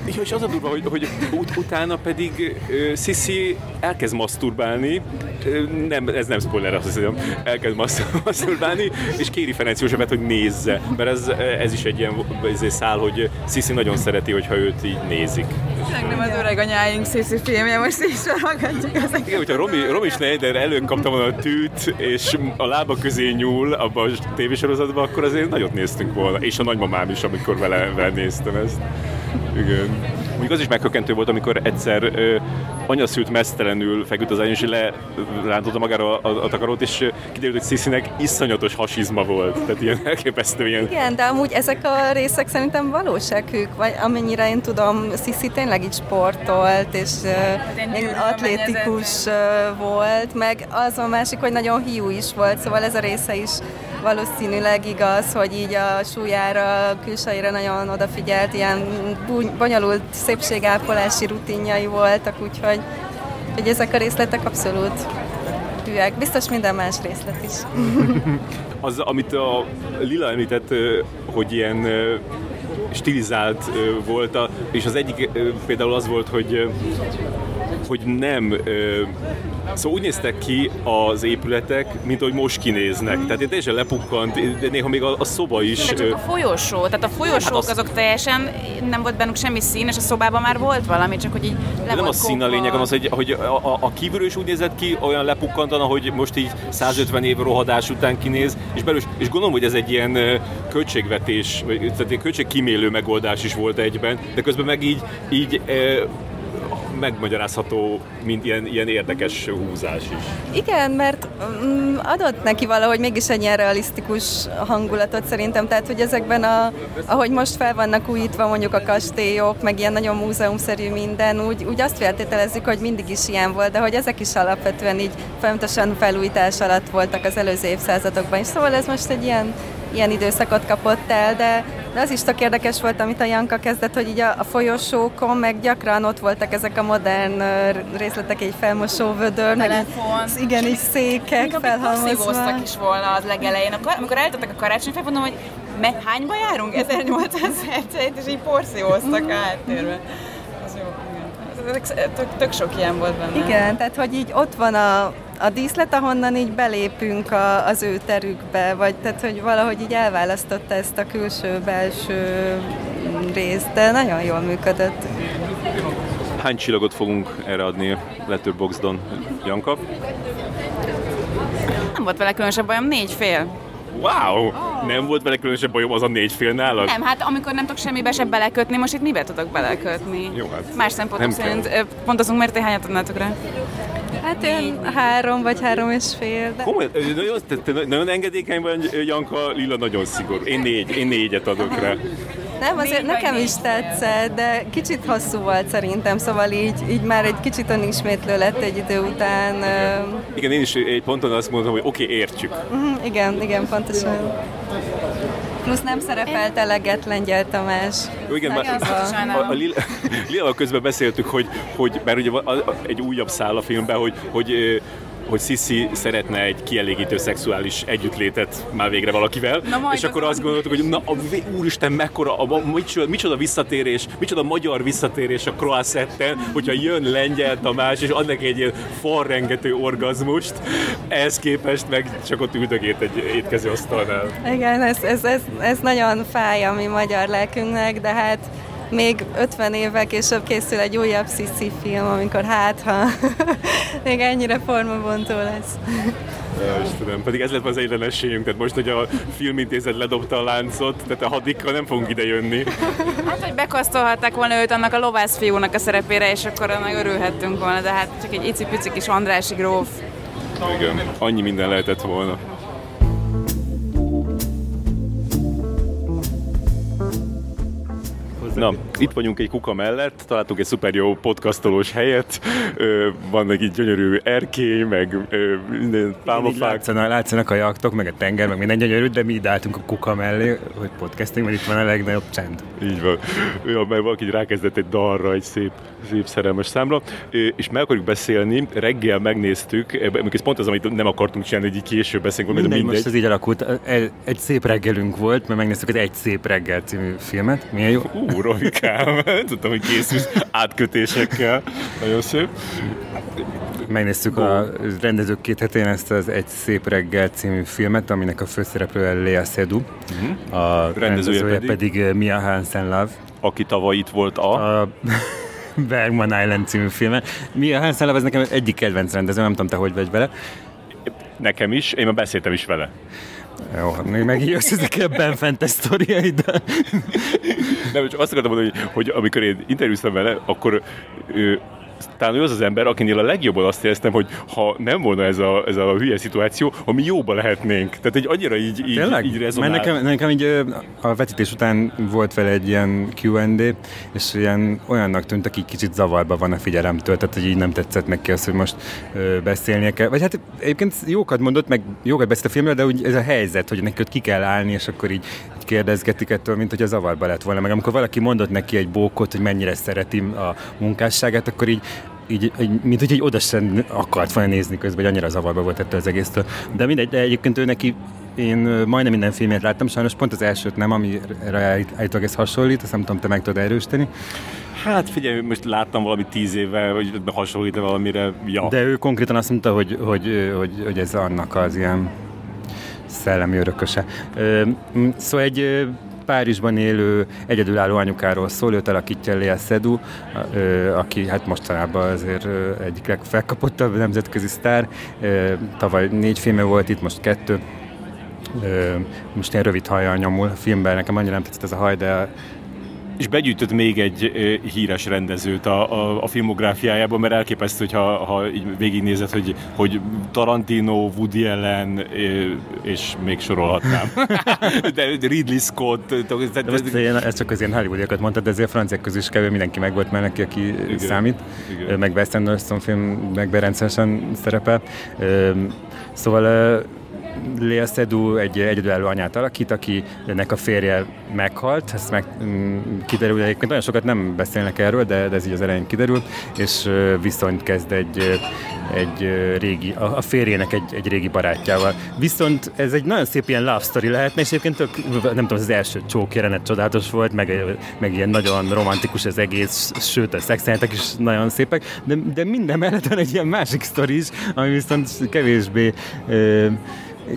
Speaker 1: Igen, és az a durva, hogy, hogy ut- utána pedig uh, Sissi elkezd maszturbálni, uh, nem, ez nem spoiler, azt hiszem, elkezd maszt- maszturbálni, és kéri Ferenc Józsefet, hogy nézze, mert ez, ez is egy ilyen ez szál, hogy Sissi nagyon szereti, hogyha őt így nézik.
Speaker 2: Nem az öreg anyáink Sissi filmje, most is ragadjuk ezeket.
Speaker 1: Igen, hogyha Romi, Romi Schneider előkapta volna a tűt, és a lába közé nyúl abban a tévésorozatban, akkor azért nagyot néztünk volna. És a nagymamám is, amikor vele, vele néztem ezt. Igen. Mondjuk az is meghökkentő volt, amikor egyszer ö, anyaszült mesztelenül feküdt az ágyon, és lerántotta magára a, a, a takarót, és kiderült, hogy Sisinek iszonyatos hasizma volt. Tehát ilyen elképesztő ilyen...
Speaker 5: Igen, de amúgy ezek a részek szerintem valósághűk, vagy amennyire én tudom, Sisi tényleg így sportolt, és én atlétikus volt, meg az a másik, hogy nagyon hiú is volt, szóval ez a része is valószínűleg igaz, hogy így a súlyára, külsejére nagyon odafigyelt, ilyen bonyolult szépségápolási rutinjai voltak, úgyhogy hogy ezek a részletek abszolút hűek. Biztos minden más részlet is.
Speaker 1: az, amit a Lila említett, hogy ilyen stilizált volt, és az egyik például az volt, hogy hogy nem Szóval úgy néztek ki az épületek, mint ahogy most kinéznek. Tehát én teljesen lepukkant, de néha még a, a szoba is.
Speaker 2: De csak a folyosó, tehát a folyosók hát az... azok teljesen, nem volt bennük semmi szín, és a szobában már volt valami, csak hogy így le
Speaker 1: Nem a szín a lényeg, hanem az, hogy, hogy a, a, a kívülről is úgy nézett ki, olyan lepukkantan, ahogy most így 150 év rohadás után kinéz, és belül, és gondolom, hogy ez egy ilyen költségvetés, tehát egy költségkímélő megoldás is volt egyben, de közben meg így, így megmagyarázható, mint ilyen, ilyen érdekes húzás is.
Speaker 5: Igen, mert mm, adott neki valahogy mégis egy ilyen realisztikus hangulatot szerintem, tehát hogy ezekben a, ahogy most fel vannak újítva mondjuk a kastélyok, meg ilyen nagyon múzeumszerű minden, úgy, úgy azt feltételezzük, hogy mindig is ilyen volt, de hogy ezek is alapvetően így folyamatosan felújítás alatt voltak az előző évszázadokban, és szóval ez most egy ilyen ilyen időszakot kapott el, de, de az is tök érdekes volt, amit a Janka kezdett, hogy így a, a folyosókon meg gyakran ott voltak ezek a modern részletek, egy felmosó vödör,
Speaker 2: Telefon.
Speaker 5: meg igen, így székek felhalmozva.
Speaker 2: is volna az legelején. Amikor eljöttek a karácsonyfej, mondom, hogy me, hányba járunk? 1807 és így porszívóztak áttérve. Az jó, igen. Tök, tök sok ilyen volt benne.
Speaker 5: Igen, tehát hogy így ott van a, a díszlet, ahonnan így belépünk a, az ő terükbe, vagy tehát, hogy valahogy így elválasztotta ezt a külső-belső részt, de nagyon jól működött.
Speaker 1: Hány csillagot fogunk erre adni Letterboxdon, Janka?
Speaker 2: Nem volt vele különösebb bajom, négy fél.
Speaker 1: Wow! Nem volt vele különösebb bajom az a négy fél nálad?
Speaker 2: Nem, hát amikor nem tudok semmibe se belekötni, most itt mibe tudok belekötni?
Speaker 1: Jó, hát
Speaker 2: Más szempontok szerint kell. pontozunk, mert hányat adnátok rá?
Speaker 5: Hát én három vagy három és fél. De...
Speaker 1: Komolyan, nagyon, te, nagyon engedékeny vagy, Janka, Lila nagyon szigorú. Én négy, én négyet adok rá.
Speaker 5: Nem, azért nekem is tetszett, de kicsit hosszú volt szerintem, szóval így, így már egy kicsit önismétlő lett egy idő után.
Speaker 1: Igen, én is egy ponton azt mondom, hogy oké, okay, értjük.
Speaker 5: Uh-huh, igen, igen, pontosan. Plusz nem szerepelt eleget Lengyel Tamás.
Speaker 1: Jó, igen, már a, a, a Lila, közben beszéltük, hogy, hogy mert ugye egy újabb szál a filmben, hogy, hogy hogy Sissi szeretne egy kielégítő szexuális együttlétet már végre valakivel, na, és akkor azt gondoltuk, hogy na, a, úristen, mekkora, a, micsoda, micsoda visszatérés, micsoda magyar visszatérés a Croissetten, hogyha jön Lengyel Tamás, és annak egy ilyen farrengető orgazmust, ehhez képest meg csak ott üldögét egy étkező asztalnál.
Speaker 5: Igen, ez, ez, ez, ez nagyon fáj a mi magyar lelkünknek, de hát még 50 évvel később készül egy újabb Sissi film, amikor hát, ha még ennyire formabontó lesz.
Speaker 1: Ja, Istenem, pedig ez lett az egyre esélyünk, tehát most, hogy a filmintézet ledobta a láncot, tehát a hadikkal nem fogunk ide jönni.
Speaker 2: Hát, hogy bekasztolhatták volna őt annak a lovász fiúnak a szerepére, és akkor meg örülhettünk volna, de hát csak egy icipici kis Andrási gróf.
Speaker 1: Igen, annyi minden lehetett volna. Na, itt vagyunk egy kuka mellett, találtunk egy szuper jó podcastolós helyet, ö, van egy gyönyörű erkély, meg ö, minden pálmafák.
Speaker 3: Látszanak, látszanak a jaktok, meg a tenger, meg minden gyönyörű, de mi ide álltunk a kuka mellé, hogy podcasting, mert itt van a legnagyobb csend.
Speaker 1: Így van. Ja, mert valaki rákezdett egy dalra, egy szép, szép szerelmes számra, Ö, és meg akarjuk beszélni, reggel megnéztük, amikor ez pont az, amit nem akartunk csinálni, hogy így később beszélünk, de
Speaker 3: Mindegy,
Speaker 1: mindegy.
Speaker 3: most ez így alakult. Egy, szép reggelünk volt, mert megnéztük az Egy szép reggel című filmet. Milyen jó.
Speaker 1: Ú, Rovikám, tudtam, hogy készülsz átkötésekkel. Nagyon szép.
Speaker 3: Megnéztük a rendezők két hetén ezt az Egy szép reggel című filmet, aminek a főszereplője Lea Seydoux. Uh-huh. A
Speaker 1: Mhm. Rendezője
Speaker 3: rendezője
Speaker 1: pedig?
Speaker 3: pedig, pedig Mia Hansen Love.
Speaker 1: Aki tavaly itt volt a...
Speaker 3: A Bergman Island című filme. Mia Hansen Love, ez nekem egyik kedvenc rendező, nem tudom te hogy vagy vele.
Speaker 1: Nekem is, én már beszéltem is vele.
Speaker 3: Jó, még megjössz ezekkel a benfentes sztoriaiddal.
Speaker 1: Nem, csak azt akartam mondani, hogy, hogy amikor én interjúztam vele, akkor ő, talán ő az az ember, akinél a legjobban azt éreztem, hogy ha nem volna ez a, ez a hülye szituáció, ami jóba lehetnénk. Tehát egy annyira így, így,
Speaker 3: Tényleg?
Speaker 1: így rezonál.
Speaker 3: Mert nekem, nekem így a vetítés után volt vele egy ilyen Q&A, és ilyen olyannak tűnt, aki kicsit zavarba van a figyelemtől, tehát hogy így nem tetszett neki az, hogy most ö, beszélnie kell. Vagy hát egyébként jókat mondott, meg jókat beszélt a filmről, de úgy ez a helyzet, hogy neki ott ki kell állni, és akkor így, így kérdezgetik ettől, mint hogy a zavarba lett volna. Meg amikor valaki mondott neki egy bókot, hogy mennyire szereti a munkásságát, akkor így így, így, mint hogy egy oda sem akart volna nézni közben, hogy annyira zavarba volt ettől az egésztől. De mindegy, de egyébként ő neki én majdnem minden filmét láttam, sajnos pont az elsőt nem, amire állít- állítólag ez hasonlít, azt nem tudom, te meg tudod erősíteni.
Speaker 1: Hát figyelj, most láttam valami tíz éve, hogy hasonlít valamire, ja.
Speaker 3: De ő konkrétan azt mondta, hogy, hogy, hogy, hogy, hogy ez annak az ilyen szellemi örököse. Szóval egy Párizsban élő egyedülálló anyukáról szól, őt alakítja Léa Seydoux, ö, aki hát mostanában azért egyik legfelkapottabb nemzetközi sztár. Tavaly négy filme volt, itt most kettő. Most ilyen rövid hajjal nyomul a filmben, nekem annyira nem tetszett ez a haj, de
Speaker 1: És begyűjtött még egy híres rendezőt a, a, a filmográfiájában, mert elképesztő, hogyha ha így végignézed, hogy, hogy Tarantino, Woody Allen, és még sorolhatnám. De Ridley Scott, de,
Speaker 3: De most ilyen, ez csak az ilyen hollywoodiakat mondtad, de ezért a franciák közül is kevés mindenki meg volt mellett, aki Igen. számít.
Speaker 1: Igen.
Speaker 3: Meg Wes Anderson film meg rendszeresen szerepel. Szóval Léa Seydoux egy egyedülálló anyát alakít, akinek a férje meghalt, ezt meg mm, kiderül, egyébként nagyon sokat nem beszélnek erről, de, de ez így az elején kiderül, és ö, viszonyt kezd egy, egy régi, a férjének egy, egy régi barátjával. Viszont ez egy nagyon szép ilyen love story lehetne, és egyébként tök, nem tudom, az első csók jelenet csodálatos volt, meg, meg ilyen nagyon romantikus az egész, sőt a szexjelenetek is nagyon szépek, de, de minden mellett van egy ilyen másik sztori is, ami viszont kevésbé ö,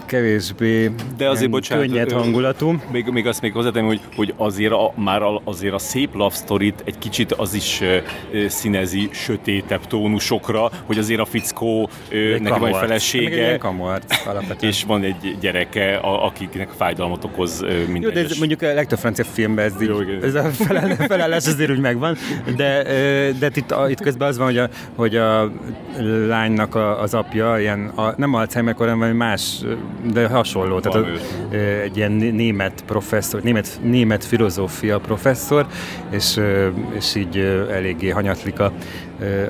Speaker 3: kevésbé
Speaker 1: De azért, bocsánat,
Speaker 3: könnyed hangulatú.
Speaker 1: Még, még azt még hozzátenni, hogy, hogy azért a, már a, azért a szép love story egy kicsit az is ö, ö, színezi sötétebb tónusokra, hogy azért a fickó, ö, neki van egy felesége,
Speaker 3: alapvetően.
Speaker 1: és van egy gyereke, a, akiknek fájdalmat okoz ö, minden
Speaker 3: Jó, de ez mondjuk a legtöbb francia filmben ez,
Speaker 1: Jó,
Speaker 3: ez a feláll- felállás azért úgy megvan, de, ö, de itt, a, itt közben az van, hogy a, hogy a lánynak a, az apja ilyen, a, nem Alzheimer hanem valami más, de hasonló, tehát a, egy ilyen né- német professzor, német, német filozófia professzor, és, és így eléggé hanyatlik a,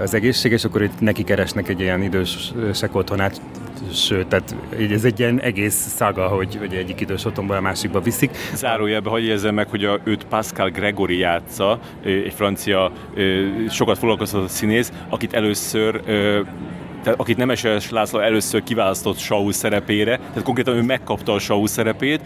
Speaker 3: az egészség, és akkor itt neki keresnek egy ilyen idősek otthonát, sőt, tehát így ez egy ilyen egész szaga, hogy, hogy egyik idős otthonból a másikba viszik.
Speaker 1: Zárójelben hagyj érzem meg, hogy a, őt Pascal Gregory játsza, egy francia, sokat foglalkoztatott színész, akit először tehát akit Nemeses László először kiválasztott Saul szerepére, tehát konkrétan ő megkapta a Saul szerepét,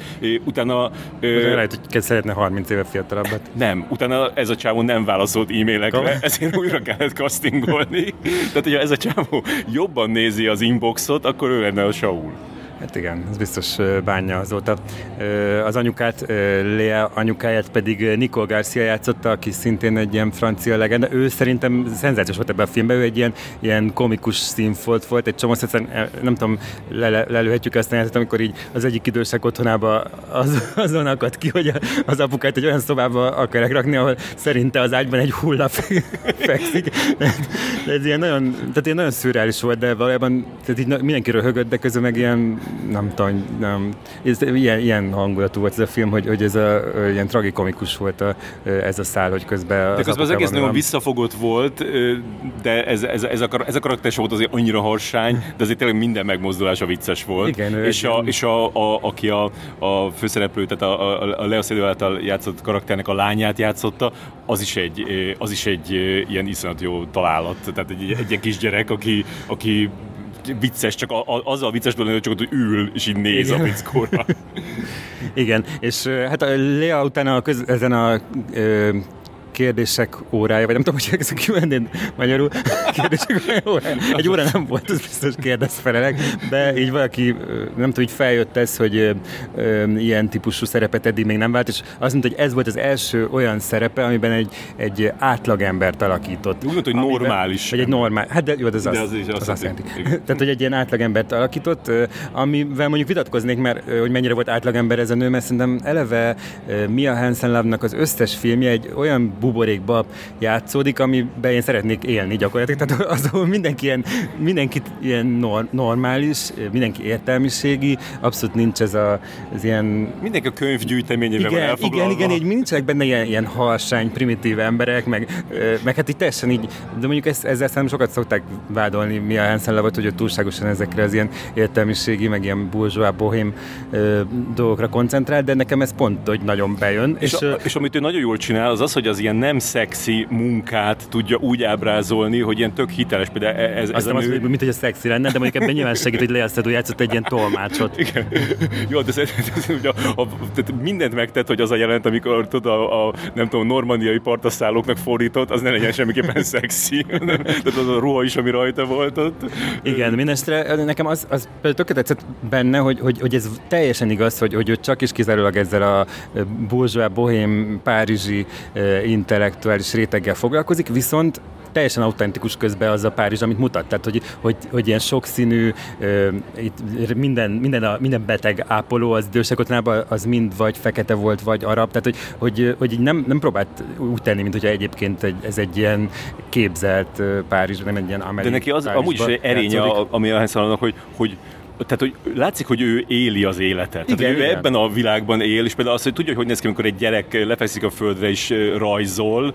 Speaker 1: utána ö,
Speaker 3: Lehet, hogy szeretne 30 éve fiatalabbat.
Speaker 1: nem, utána ez a csávó nem válaszolt e-mailekre, ezért újra kellett castingolni. Tehát, hogyha ez a csávó jobban nézi az inboxot, akkor ő lenne a Saul.
Speaker 3: Hát igen, ez biztos bánja azóta. Az anyukát, Lea anyukáját pedig Nicole Garcia játszotta, aki szintén egy ilyen francia legenda. Ő szerintem szenzációs volt ebben a filmben, ő egy ilyen, ilyen komikus színfolt volt, egy csomó szecen, nem tudom, le, le, lelőhetjük ezt a jelenetet, amikor így az egyik idősek otthonába az, azon akad ki, hogy az apukát egy olyan szobába akarják rakni, ahol szerinte az ágyban egy hulla fe- fekszik. De ez ilyen nagyon, tehát ilyen nagyon szürreális volt, de valójában tehát így mindenkiről högött, de közben meg ilyen nem tudom, nem, ez, ilyen, ilyen hangulatú volt ez a film, hogy, hogy ez a, ilyen tragikomikus volt a, ez a szál, hogy közben...
Speaker 1: De közben az egész nagyon visszafogott volt, de ez, ez, ez, a, ez a karakter volt azért annyira harsány, de azért tényleg minden megmozdulása vicces volt.
Speaker 3: Igen,
Speaker 1: és, a, és a, a, aki a, a főszereplő, tehát a, a, a Leo Szedő által játszott karakternek a lányát játszotta, az is egy, az is egy ilyen iszonyat jó találat. Tehát egy, egy ilyen kisgyerek, aki, aki vicces, csak a, a, azzal vicces hogy csak ott ül, és így néz Igen. a fickóra.
Speaker 3: Igen, és hát a Lea utána a köz, ezen a ö, kérdések órája, vagy nem tudom, hogy ezek Q&A magyarul, kérdések órája. Egy óra nem volt, az biztos kérdezfelelek, de így valaki, nem tudom, hogy feljött ez, hogy ö, ö, ilyen típusú szerepet eddig még nem vált, és azt mondta, hogy ez volt az első olyan szerepe, amiben egy, egy átlagembert alakított.
Speaker 1: Úgy hogy amiben, normális.
Speaker 3: Vagy egy normál, hát de jó, de az, de az, az, az, az azt jelenti. Tehát, hogy egy ilyen átlagembert alakított, amivel mondjuk vitatkoznék, mert hogy mennyire volt átlagember ez a nő, mert szerintem eleve Mia Hansen az összes filmje egy olyan buborékba játszódik, amiben én szeretnék élni gyakorlatilag. Tehát az, ahol mindenki ilyen, mindenki ilyen nor- normális, mindenki értelmiségi, abszolút nincs ez a, az ilyen...
Speaker 1: Mindenki a könyvgyűjteményében
Speaker 3: igen, van Igen, igen, így nincsenek benne ilyen, ilyen harsány, primitív emberek, meg, meg hát így teljesen így, de mondjuk ezt, ezzel szerintem sokat szokták vádolni mi a Hansen Levot, hogy ő túlságosan ezekre az ilyen értelmiségi, meg ilyen burzsóá, bohém dolgokra koncentrál, de nekem ez pont, hogy nagyon bejön.
Speaker 1: És, és, a, és amit ő nagyon jól csinál, az az, hogy az ilyen nem szexi munkát tudja úgy ábrázolni, hogy ilyen tök hiteles. Például e- ez,
Speaker 3: ez a nő... mint hogy a szexi lenne, de mondjuk ebben nyilván segít, hogy Lea játszott egy ilyen tolmácsot.
Speaker 1: Igen. Jó, de ez, ez, ez, a, a, tehát mindent megtett, hogy az a jelent, amikor tudod, a, a, nem tudom, normandiai partaszállóknak fordított, az ne legyen semmiképpen szexi. tehát az a ruha is, ami rajta volt ott.
Speaker 3: Igen, mindestre nekem az, az például tetszett benne, hogy, hogy, hogy, ez teljesen igaz, hogy, hogy ő csak is kizárólag ezzel a burzsóá, bohém, párizsi intellektuális réteggel foglalkozik, viszont teljesen autentikus közben az a Párizs, amit mutat. Tehát, hogy, hogy, hogy ilyen sokszínű, uh, itt minden, minden, a, minden beteg ápoló az idősekotnában az mind vagy fekete volt, vagy arab. Tehát, hogy, hogy, hogy így nem, nem próbált úgy tenni, mint hogyha egyébként egy, ez egy ilyen képzelt Párizs, nem egy ilyen amerikai
Speaker 1: De neki az amúgy is erénye, ami a hogy, hogy tehát hogy látszik, hogy ő éli az életet. Igen, tehát, hogy ő igen. ebben a világban él, és például azt, hogy tudja, hogy hogy néz ki, amikor egy gyerek lefekszik a földre és rajzol,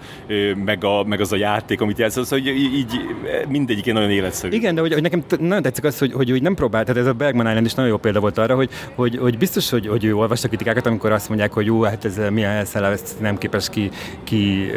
Speaker 1: meg, a, meg az a játék, amit játszik, az, hogy így mindegyik nagyon életszerű.
Speaker 3: Igen, de hogy, hogy nekem nagyon tetszik az, hogy, hogy, hogy nem próbál, tehát ez a Bergman Island is nagyon jó példa volt arra, hogy, hogy, hogy biztos, hogy, hogy ő olvasta kritikákat, amikor azt mondják, hogy jó, hát ez milyen elszállás, ezt nem képes ki, ki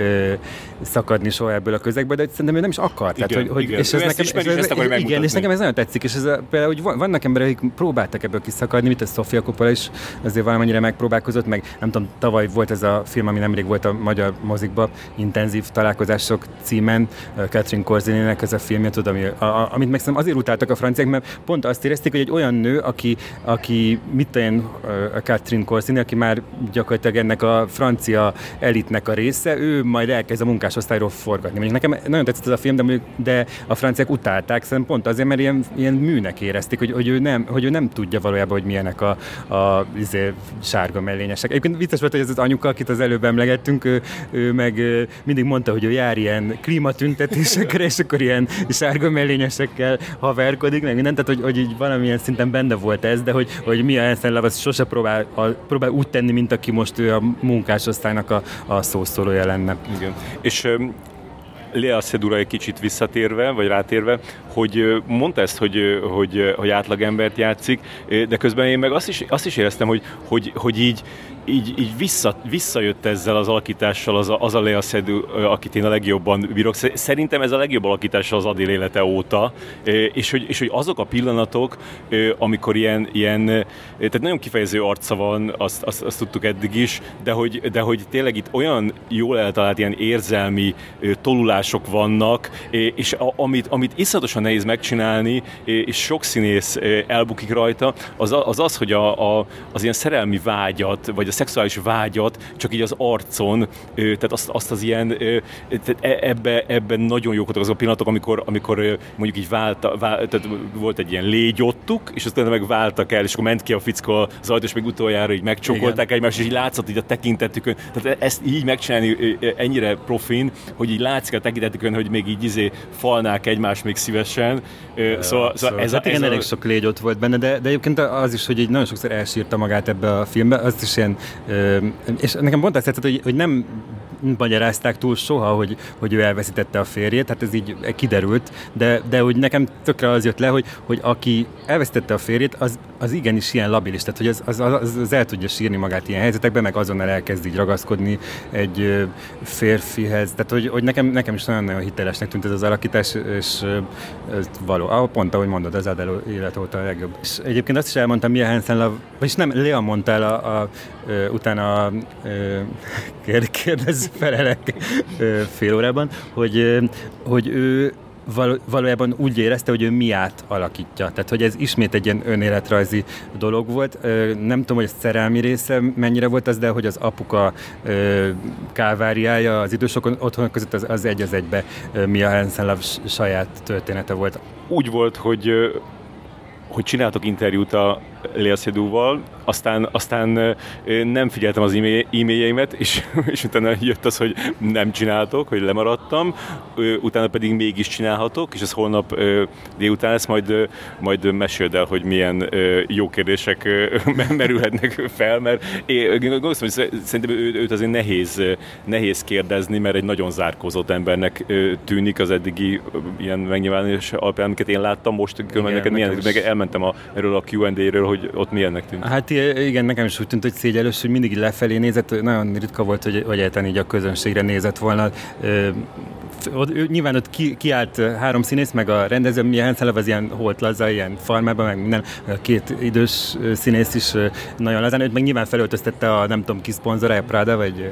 Speaker 3: szakadni soha ebből a közegből, de szerintem ő nem is akar.
Speaker 1: Igen, tehát, hogy, hogy,
Speaker 3: és ez nekem,
Speaker 1: és, ez,
Speaker 3: igen, és nekem ez nagyon tetszik, és ez a, például, hogy vannak emberek, akik próbáltak ebből kiszakadni, mint a Sofia Coppola is azért valamennyire megpróbálkozott, meg nem tudom, tavaly volt ez a film, ami nemrég volt a magyar mozikba, Intenzív találkozások címen, Catherine Corzininek ez a filmje, tudom, ami, a, a, amit meg azért utáltak a franciák, mert pont azt érezték, hogy egy olyan nő, aki, aki mit én, a Catherine Corzini, aki már gyakorlatilag ennek a francia elitnek a része, ő majd elkezd a munkásosztályról forgatni. Mondjuk nekem nagyon tetszett ez a film, de, de a franciák utálták, szerintem pont azért, mert ilyen, ilyen műnek érezték, hogy, hogy, ő nem, hogy ő nem tudja valójában, hogy milyenek a, a izé, sárga mellényesek. Egyébként vicces volt, hogy ez az anyuka, akit az előbb emlegettünk, ő, ő meg mindig mondta, hogy ő jár ilyen klímatüntetésekre, és akkor ilyen sárga mellényesekkel haverkodik, meg mindent, tehát hogy, hogy így valamilyen szinten benne volt ez, de hogy, hogy mi a az sose próbál, a, próbál úgy tenni, mint aki most ő a munkásosztálynak a, a szószólója lenne.
Speaker 1: Igen. És Lea Szedura egy kicsit visszatérve, vagy rátérve, hogy mondta ezt, hogy, hogy, hogy átlagembert játszik, de közben én meg azt is, azt is éreztem, hogy, hogy, hogy így így, így vissza, visszajött ezzel az alakítással az a, az a Lea Seydoux, akit én a legjobban bírok. Szerintem ez a legjobb alakítása az Adél élete óta, és hogy, és hogy azok a pillanatok, amikor ilyen, ilyen tehát nagyon kifejező arca van, azt, azt, azt tudtuk eddig is, de hogy, de hogy tényleg itt olyan jól eltalált ilyen érzelmi tolulások vannak, és amit, amit iszonyatosan nehéz megcsinálni, és sok színész elbukik rajta, az az, az, hogy a, a, az ilyen szerelmi vágyat, vagy a szexuális vágyat csak így az arcon, tehát azt, azt az ilyen, tehát e, ebbe, ebben nagyon jók voltak azok a pillanatok, amikor, amikor mondjuk így vált, vált tehát volt egy ilyen légyottuk, és aztán meg váltak el, és akkor ment ki a fickó az ajtó, és még utoljára így megcsokolták egymást, és így látszott így a tekintetükön. Tehát ezt így megcsinálni ennyire profin, hogy így látszik a tekintetükön, hogy még így izé falnák egymást még szívesen. Szóval, szóval,
Speaker 3: szóval ez, hát a, ez igen, a... elég sok légy ott volt benne, de, de egyébként az is, hogy így nagyon sokszor elsírta magát ebbe a filmbe, az is ilyen, és nekem pont azt tetszett, hogy, hogy nem magyarázták túl soha, hogy, hogy ő elveszítette a férjét, tehát ez így kiderült, de, de hogy nekem tökre az jött le, hogy, hogy aki elveszítette a férjét, az, az igenis ilyen labilis, tehát hogy az, az, az, az el tudja sírni magát ilyen helyzetekben, meg azonnal elkezd így ragaszkodni egy férfihez, tehát hogy, hogy nekem, nekem is nagyon-nagyon hitelesnek tűnt ez az alakítás, és ez való, pont ahogy mondod, az Adele élet óta a legjobb. És egyébként azt is elmondtam, milyen Hansen Love, vagyis nem, Lea mondta el a, a, a utána a, a kérdez, felelek fél órában, hogy, hogy ő valójában úgy érezte, hogy ő miát alakítja. Tehát, hogy ez ismét egy ilyen önéletrajzi dolog volt. Nem tudom, hogy a szerelmi része mennyire volt az, de hogy az apuka káváriája az idősok otthon között az, az egy az egybe Mia Hansen saját története volt.
Speaker 1: Úgy volt, hogy hogy csináltok interjút a Lea Seydoux-val, aztán, aztán nem figyeltem az e-mailjeimet, és, és utána jött az, hogy nem csináltok, hogy lemaradtam, utána pedig mégis csinálhatok, és ez holnap délután lesz, majd, majd meséld el, hogy milyen jó kérdések merülhetnek fel, mert én gondolom, hogy szerintem őt azért nehéz, nehéz kérdezni, mert egy nagyon zárkózott embernek tűnik az eddigi ilyen megnyilvánulás alapján, amiket én láttam most, különben neked milyen, meg elmentem a, erről a Q&A-ről, hogy ott milyennek tűnt.
Speaker 3: Hát igen, nekem is úgy tűnt, hogy szégyelős, hogy mindig lefelé nézett, nagyon ritka volt, hogy, hogy így a közönségre nézett volna ott, nyilván ott ki, kiállt három színész, meg a rendező, milyen Hanselov az ilyen holt laza, ilyen farmában, meg minden, két idős színész is nagyon lazán, őt meg nyilván felöltöztette a nem tudom ki szponzorája, Prada vagy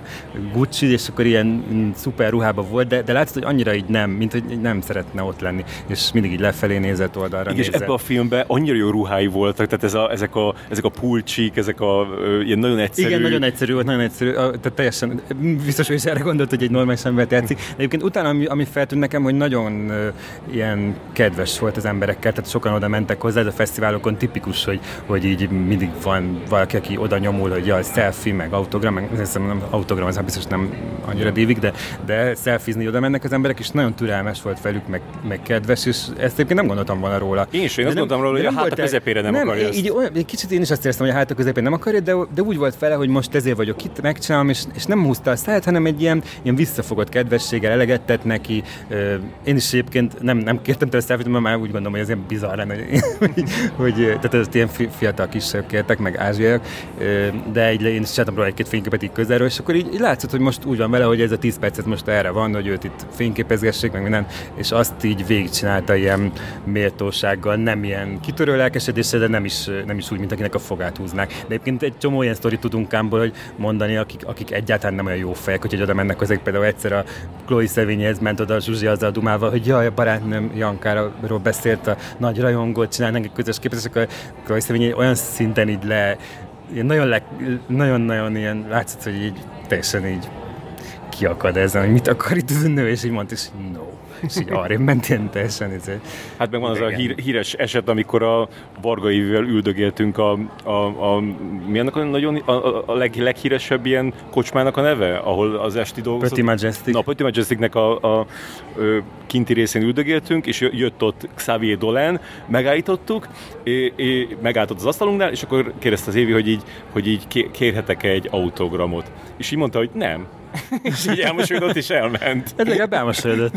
Speaker 3: Gucci, és akkor ilyen mm, szuper ruhában volt, de, de látszott, hogy annyira így nem, mint hogy nem szeretne ott lenni, és mindig így lefelé nézett oldalra.
Speaker 1: Igen, és ebben a filmben annyira jó ruhái voltak, tehát ez a, ezek, a, ezek a pulcsik, ezek a ilyen nagyon egyszerű...
Speaker 3: Igen, nagyon egyszerű volt, nagyon egyszerű, tehát teljesen biztos, hogy is erre gondolt, hogy egy normális ember játszik. De egyébként utána ami, ami feltűnt nekem, hogy nagyon uh, ilyen kedves volt az emberekkel, tehát sokan oda mentek hozzá, ez a fesztiválokon tipikus, hogy, hogy így mindig van valaki, aki oda nyomul, hogy jaj, selfie, meg autogram, meg nem autogram, az biztos nem annyira dívik, de, de selfizni oda mennek az emberek, és nagyon türelmes volt velük, meg, meg kedves, és ezt egyébként nem gondoltam volna róla.
Speaker 1: Én is, én azt gondoltam róla, hogy a hát a közepére nem, nem akarja.
Speaker 3: Így, olyan, kicsit én is azt éreztem, hogy a hát a közepén nem akarja, de, de úgy volt vele, hogy most ezért vagyok itt, megcsinálom, és, és nem húzta a száját, hanem egy ilyen, ilyen visszafogott kedvességgel elegetett neki, én is egyébként nem, nem kértem tőle selfie mert már úgy gondolom, hogy ez ilyen bizarr lenne, hogy, tehát ez ilyen fiatal kisebb kértek, meg ázsiaiak, de így én is csináltam róla egy-két fényképet így közelről, és akkor így, így látszott, hogy most úgy van vele, hogy ez a 10 percet most erre van, hogy őt itt fényképezgessék, meg minden, és azt így végigcsinálta ilyen méltósággal, nem ilyen kitörő lelkesedéssel, de nem is, nem is úgy, mint akinek a fogát húznák. De egyébként egy csomó ilyen sztorit tudunk kámból, hogy mondani, akik, akik egyáltalán nem olyan jó fejek, hogy oda mennek hozzá, például egyszer a Chloe Sevignyhez ment oda a Zsuzsi azzal dumálva, hogy jaj, a barátnőm Jankáról beszélt, a nagy rajongót csinálnak egy közös képet, és akkor Sevigny olyan szinten így le, nagyon, le, nagyon-nagyon ilyen, látszott, hogy így teljesen így kiakad ezen, hogy mit akar itt az nő, és így mondta, és no és így arra ment ilyen teljesen. Ez
Speaker 1: hát meg van az a hír, híres eset, amikor a Vargaivel üldögéltünk a, a, a mi annak a, nagyon, a, a leg, leghíresebb ilyen kocsmának a neve, ahol az esti dolgozott.
Speaker 3: Petit Majestic.
Speaker 1: Na, Petit Majesticnek a, a, a kinti részén üldögéltünk, és jött ott Xavier Dolan, megállítottuk, és, és megálltott az asztalunknál, és akkor kérdezte az Évi, hogy így, hogy így kérhetek egy autogramot. És így mondta, hogy nem, és így elmosolyodott és elment.
Speaker 3: Ez legalább elmosolyodott.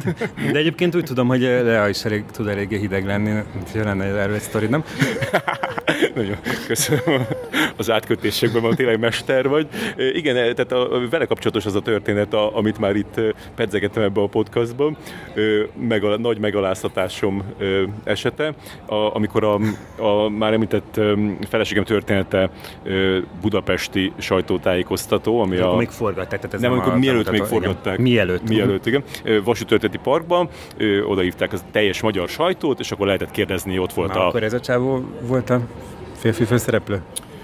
Speaker 3: De egyébként úgy tudom, hogy Lea is elég, tud eléggé hideg lenni, úgyhogy lenne erről egy sztori, nem?
Speaker 1: Nagyon köszönöm az átkötésekben, mert tényleg mester vagy. Igen, tehát a, vele kapcsolatos az a történet, a, amit már itt pedzegettem ebbe a podcastban, meg a nagy megaláztatásom esete, a, amikor a, a már említett feleségem története budapesti sajtótájékoztató, ami a...
Speaker 3: Még forgatták, tehát ez
Speaker 1: nem, amikor mielőtt még forgatták.
Speaker 3: Mielőtt.
Speaker 1: Mielőtt, igen. Vasútörténeti Parkban odaívták az teljes magyar sajtót, és akkor lehetett kérdezni, ott volt
Speaker 3: Már a... akkor ez a csávó volt a férfi főszereplő?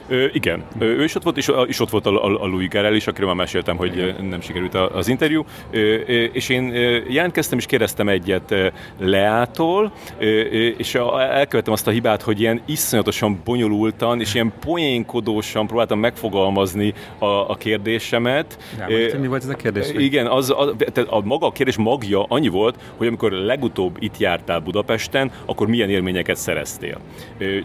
Speaker 1: Ö, igen, ö, ő is ott volt, és, és ott volt a, a, a Louis Garrel is, akiről már meséltem, hogy igen. nem sikerült az interjú. Ö, és én jelentkeztem és kérdeztem egyet Leától, és elkövettem azt a hibát, hogy ilyen iszonyatosan bonyolultan és ilyen poénkodósan próbáltam megfogalmazni a, a kérdésemet.
Speaker 3: Ja, mi volt ez a kérdés?
Speaker 1: Igen, az, a, tehát a maga a kérdés magja annyi volt, hogy amikor legutóbb itt jártál Budapesten, akkor milyen élményeket szereztél.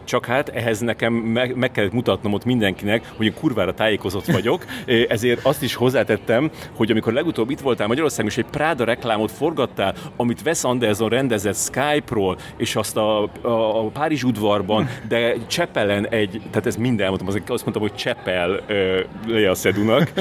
Speaker 1: Csak hát ehhez nekem meg, meg kellett mutatnom ott mindenkinek, hogy én kurvára tájékozott vagyok, ezért azt is hozzátettem, hogy amikor legutóbb itt voltál Magyarországon, és egy Prada reklámot forgattál, amit Wes Anderson rendezett Skype-ról, és azt a, a, a Párizs udvarban, de Csepelen egy, tehát ez minden elmondtam, azt mondtam, hogy Csepel Lea Szedunak,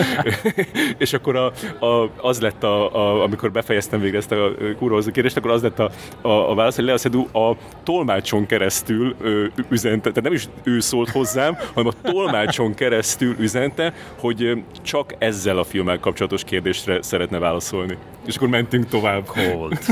Speaker 1: és akkor a, a, az lett, a, a, amikor befejeztem végre ezt a kurva kérdést, akkor az lett a, a, a válasz, hogy Lea Szedu a tolmácson keresztül ö, tehát nem is ő szólt hozzám, hanem a tolmácson keresztül üzente, hogy csak ezzel a filmmel kapcsolatos kérdésre szeretne válaszolni. És akkor mentünk tovább.
Speaker 3: Cold.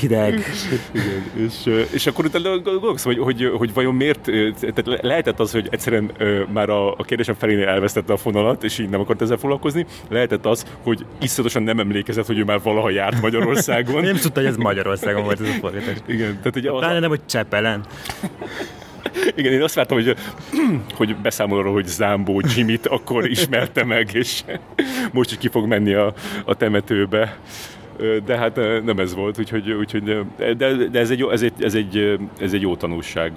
Speaker 3: hideg.
Speaker 1: Igen, és, és akkor utána gondolkozom, hogy, hogy, hogy vajon miért, tehát lehetett az, hogy egyszerűen már a, a kérdésem felénél elvesztette a fonalat, és így nem akart ezzel foglalkozni, lehetett az, hogy iszonyatosan nem emlékezett, hogy ő már valaha járt Magyarországon.
Speaker 3: nem tudta, hogy ez Magyarországon volt ez a fordítás.
Speaker 1: Igen, tehát ugye
Speaker 3: az... Pláne nem, hogy Csepelen.
Speaker 1: Igen, én azt vártam, hogy, hogy beszámol arról, hogy Zámbó Jimmy-t akkor ismerte meg, és most is ki fog menni a, a temetőbe de hát nem ez volt, úgyhogy, úgyhogy de, de ez, egy, ez, egy, ez, egy, ez egy jó tanulság,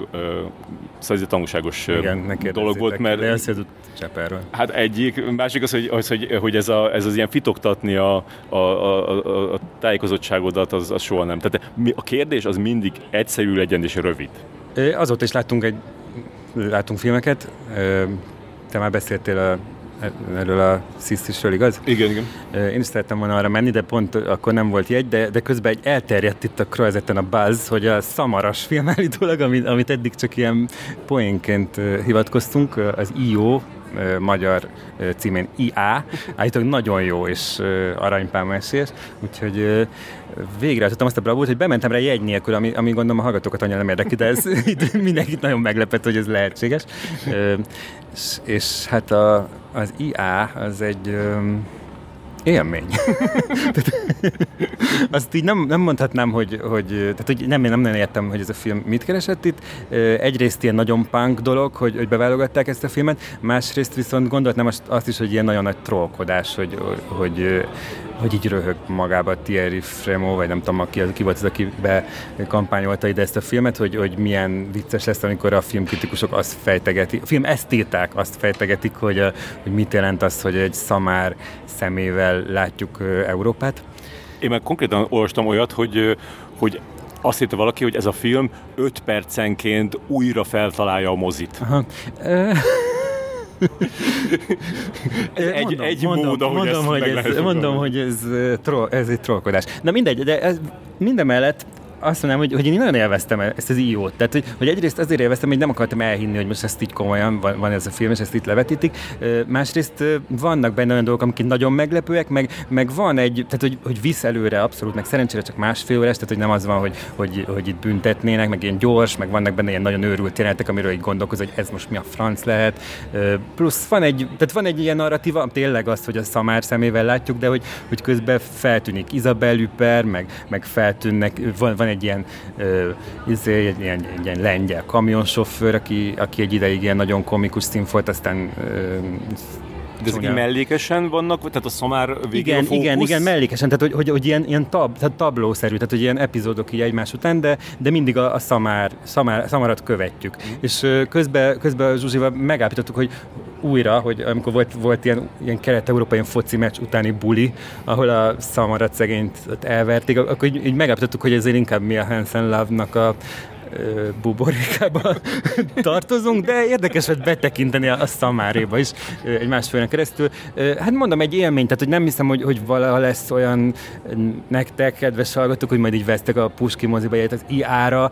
Speaker 1: szóval ez egy tanulságos
Speaker 3: Igen,
Speaker 1: dolog volt, mert...
Speaker 3: De ezt Cseperről.
Speaker 1: Hát egyik, másik az, hogy, az, hogy, hogy ez, a, ez az ilyen fitoktatni a, a, a, a, a tájékozottságodat, az, az soha nem. Tehát a kérdés az mindig egyszerű legyen és rövid.
Speaker 3: Azóta is láttunk egy láttunk filmeket, te már beszéltél a erről a szisztisről, igaz?
Speaker 1: Igen, igen.
Speaker 3: Én is szerettem volna arra menni, de pont akkor nem volt jegy, de, de közben egy elterjedt itt a Croizeten a buzz, hogy a Szamaras film állítólag, amit, amit eddig csak ilyen poénként hivatkoztunk, az IO, magyar címén IA, állítólag nagyon jó és aranypálma esélyes, úgyhogy végre tudtam azt a bravúrt, hogy bementem rá jegy nélkül, ami, ami gondolom a hallgatókat annyira nem érdekli, de ez mindenkit nagyon meglepett, hogy ez lehetséges. És, és hát a, az IA az egy élmény. Azt így nem, nem mondhatnám, hogy, hogy, tehát, hogy nem, nem nagyon értem, hogy ez a film mit keresett itt. Egyrészt ilyen nagyon punk dolog, hogy, hogy beválogatták ezt a filmet, másrészt viszont gondoltam azt, azt is, hogy ilyen nagyon nagy trollkodás, hogy, hogy, hogy így röhög magába Thierry Fremo, vagy nem tudom, ki, ki volt az, aki bekampányolta ide ezt a filmet, hogy, hogy milyen vicces lesz, amikor a filmkritikusok azt fejtegetik, a film esztéták azt fejtegetik, hogy, hogy mit jelent az, hogy egy szamár szemével látjuk Európát.
Speaker 1: Én meg konkrétan olvastam olyat, hogy, hogy azt írta valaki, hogy ez a film 5 percenként újra feltalálja a mozit. Aha. Egy, mondom, egy mondom, mód, ahogy mondom, hogy ez,
Speaker 3: mondom, hogy ez, troll, ez egy trollkodás. Na mindegy, de ez, mindemellett azt mondanám, hogy, hogy én nagyon élveztem ezt az iót. Tehát, hogy, hogy egyrészt azért élveztem, hogy nem akartam elhinni, hogy most ezt így komolyan van, van ez a film, és ezt itt levetítik. Másrészt vannak benne olyan dolgok, amik nagyon meglepőek, meg, meg van egy, tehát hogy, hogy visz előre abszolút, meg szerencsére csak másfél órás, tehát hogy nem az van, hogy, hogy, hogy itt büntetnének, meg ilyen gyors, meg vannak benne ilyen nagyon őrült jelenetek, amiről így gondolkoz, hogy ez most mi a franc lehet. Plusz van egy, tehát van egy ilyen narratíva, tényleg az, hogy a szamár szemével látjuk, de hogy, hogy közben feltűnik Isabel Üper, meg, meg feltűnnek, van, van egy ilyen, izé, egy, ilyen, egy ilyen lengyel kamionsofőr, aki, aki egy ideig ilyen nagyon komikus szín volt, aztán uh,
Speaker 1: de ezek mellékesen vannak, tehát a szamár
Speaker 3: Igen,
Speaker 1: fókusz?
Speaker 3: igen, igen, mellékesen, tehát hogy, hogy, hogy ilyen, ilyen tab, tehát tablószerű, tehát hogy ilyen epizódok így egymás után, de, de mindig a, a szamár, szamár, szamarat követjük. Mm. És közben, közben Zsuzsival megállapítottuk, hogy újra, hogy amikor volt, volt ilyen, ilyen kelet-európai foci meccs utáni buli, ahol a szamarat szegényt elverték, akkor így, így megállapítottuk, hogy ezért inkább mi a Hansen Love-nak a buborékába tartozunk, de érdekes hogy betekinteni a, a szamáréba is egy másfélen keresztül. Hát mondom, egy élmény, tehát hogy nem hiszem, hogy, hogy valaha lesz olyan nektek, kedves hallgatók, hogy majd így vesztek a Puski moziba az IA-ra,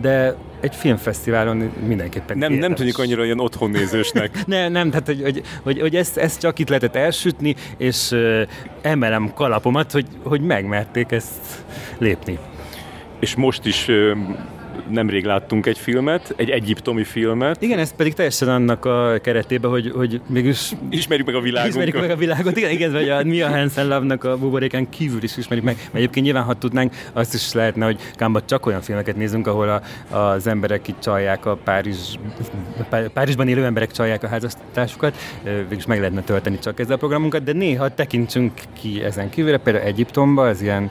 Speaker 3: de egy filmfesztiválon mindenképpen
Speaker 1: Nem, nem tűnik annyira olyan otthonnézősnek.
Speaker 3: nem, nem, tehát hogy, hogy, hogy, hogy ezt, ezt csak itt lehetett elsütni, és uh, emelem kalapomat, hogy, hogy megmerték ezt lépni.
Speaker 1: És most is nemrég láttunk egy filmet, egy egyiptomi filmet.
Speaker 3: Igen, ez pedig teljesen annak a keretében, hogy, hogy mégis
Speaker 1: Ismerjük meg a világunkat.
Speaker 3: Ismerjük meg a világot, igen, igen, vagy a Mia Hansen Love-nak a buboréken kívül is ismerjük meg, mert egyébként nyilván, ha tudnánk, azt is lehetne, hogy Kámba csak olyan filmeket nézünk, ahol a, az emberek itt csalják a Párizs, Párizsban élő emberek csalják a házastásukat, végülis meg lehetne tölteni csak ezzel a programunkat, de néha tekintsünk ki ezen kívülre, például Egyiptomba, az ilyen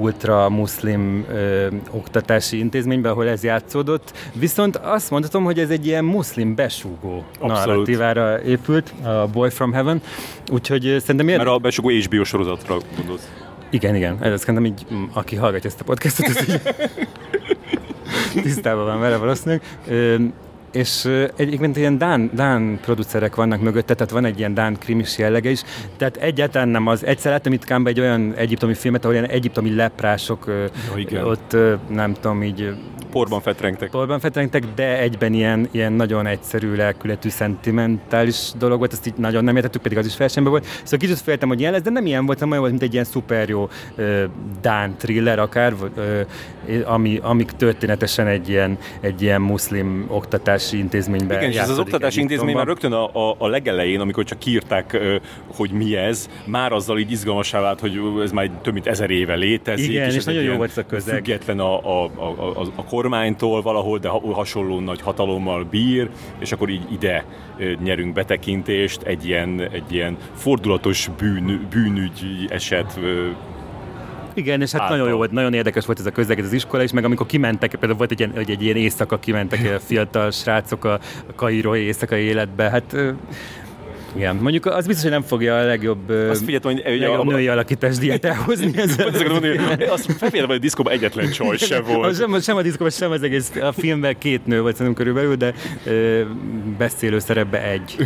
Speaker 3: ultra muszlim ö, oktatási intézményben, ahol ez játszódott. Viszont azt mondhatom, hogy ez egy ilyen muszlim besúgó
Speaker 1: Abszolút.
Speaker 3: narratívára épült, a Boy from Heaven. Úgyhogy szerintem
Speaker 1: Mert a besugó HBO sorozatra gondolsz.
Speaker 3: Igen, igen. Ez szerintem így, aki hallgatja ezt a podcastot, ez így tisztában van vele valószínűleg. És egyébként ilyen Dán, Dán producerek vannak mögötte, tehát van egy ilyen Dán krimis jellege is, tehát egyáltalán nem az. Egyszer láttam itt Kámba egy olyan egyiptomi filmet, ahol ilyen egyiptomi leprások
Speaker 1: ja, igen.
Speaker 3: ott nem tudom, így
Speaker 1: porban fetrengtek.
Speaker 3: Porban fetrengtek, de egyben ilyen, ilyen nagyon egyszerű lelkületű, szentimentális dolog volt, ezt így nagyon nem értettük, pedig az is versenyben volt. Szóval kicsit féltem, hogy ilyen lesz, de nem ilyen volt, hanem olyan volt, mint egy ilyen szuper jó uh, Dán thriller akár, uh, ami, amik történetesen egy ilyen, egy ilyen muszlim oktatási intézményben
Speaker 1: Igen, és ez az oktatási intézmény már rögtön a, a, a legelején, amikor csak kiírták, hogy mi ez, már azzal így izgalmasá vált, hogy ez már több mint ezer éve létezik.
Speaker 3: Igen, és,
Speaker 1: és
Speaker 3: nagyon jó volt a közeg.
Speaker 1: Független a, a, a, a, a kormánytól valahol, de hasonló nagy hatalommal bír, és akkor így ide nyerünk betekintést egy ilyen, egy ilyen fordulatos bűn, bűnügyi eset
Speaker 3: igen, és hát által. nagyon jó volt, nagyon érdekes volt ez a az iskola is, meg amikor kimentek, például volt egy ilyen, egy, egy ilyen éjszaka, kimentek a fiatal srácok a, a kairói éjszakai életbe, hát igen, mondjuk az biztos, hogy nem fogja a legjobb,
Speaker 1: azt figyeltem, hogy,
Speaker 3: legjobb a, női alakítás diát elhozni.
Speaker 1: Ez azt felfigyeltem, hogy a diszkóban egyetlen csaj sem volt.
Speaker 3: Sem, sem a diszkóban, sem az egész a filmben két nő volt szerintem körülbelül, de ö, beszélő szerepbe egy.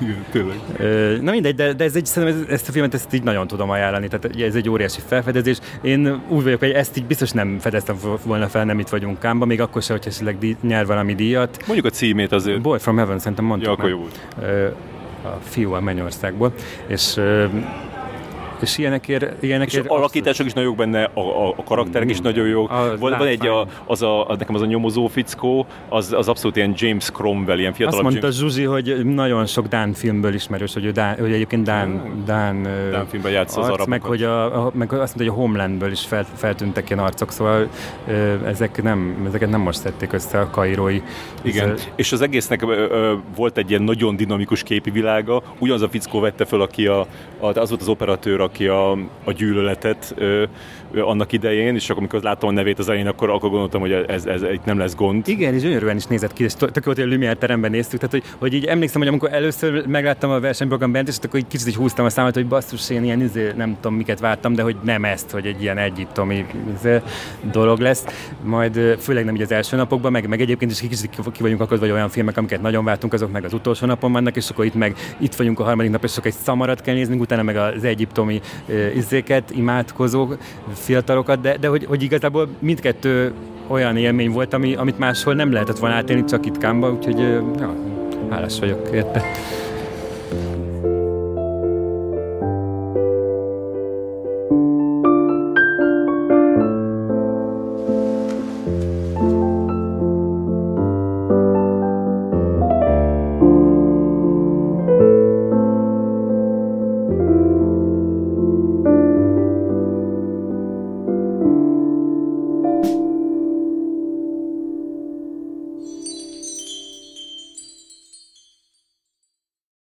Speaker 1: Igen, tényleg.
Speaker 3: Ö, na mindegy, de, de ez egy, szerintem ezt a filmet ezt így nagyon tudom ajánlani, tehát ez egy óriási felfedezés. Én úgy vagyok, hogy ezt így biztos nem fedeztem volna fel, nem itt vagyunk Kámba, még akkor se, hogy esetleg nyer valami díjat.
Speaker 1: Mondjuk a címét azért.
Speaker 3: Boy from Heaven, szerintem mondtam.
Speaker 1: Ja, akkor jó volt. Ö,
Speaker 3: fiú a Mennyországból, és és ilyenekért... ilyenekért
Speaker 1: és alakítások is nagyon jók benne, a, a, a karakterek is nagyon jók. A, van, van egy, a, az a, a, nekem az a nyomozó fickó, az, az abszolút ilyen James Cromwell, ilyen fiatal.
Speaker 3: Azt mondta
Speaker 1: James...
Speaker 3: Zsuzsi, hogy nagyon sok Dán filmből ismerős, hogy, ő Dán, hogy egyébként Dán, Dán,
Speaker 1: Dán filmben játsz az arabokat.
Speaker 3: meg, hogy a, a, meg azt mondta, hogy a Homelandből is fel, feltűntek ilyen arcok, szóval ezek nem, ezeket nem most szedték össze a kairói.
Speaker 1: Igen, ez, és az egésznek ö, ö, volt egy ilyen nagyon dinamikus képi világa, ugyanaz a fickó vette fel, aki a, a, az volt az operatőr, aki a, a gyűlöletet ö, annak idején, és akkor amikor láttam a nevét az elején, akkor, akkor gondoltam, hogy ez, ez, itt nem lesz gond.
Speaker 3: Igen, és gyönyörűen is nézett ki, és tök volt, hogy a Lumière teremben néztük, tehát hogy, hogy így emlékszem, hogy amikor először megláttam a versenyprogram bent, és akkor így kicsit így húztam a számot, hogy basszus, én ilyen izé, nem tudom miket vártam, de hogy nem ezt, hogy egy ilyen egyiptomi izé, dolog lesz. Majd főleg nem így az első napokban, meg, meg egyébként is kicsit ki vagyunk akadva, vagy olyan filmek, amiket nagyon vártunk, azok meg az utolsó napon vannak, és akkor itt meg itt vagyunk a harmadik nap, és akkor egy szamarat kell néznünk, utána meg az egyiptomi izéket, imádkozó fiatalokat, de, de hogy, hogy igazából mindkettő olyan élmény volt, ami, amit máshol nem lehetett volna átélni, csak itt Kámba, úgyhogy ja, hálás vagyok érte.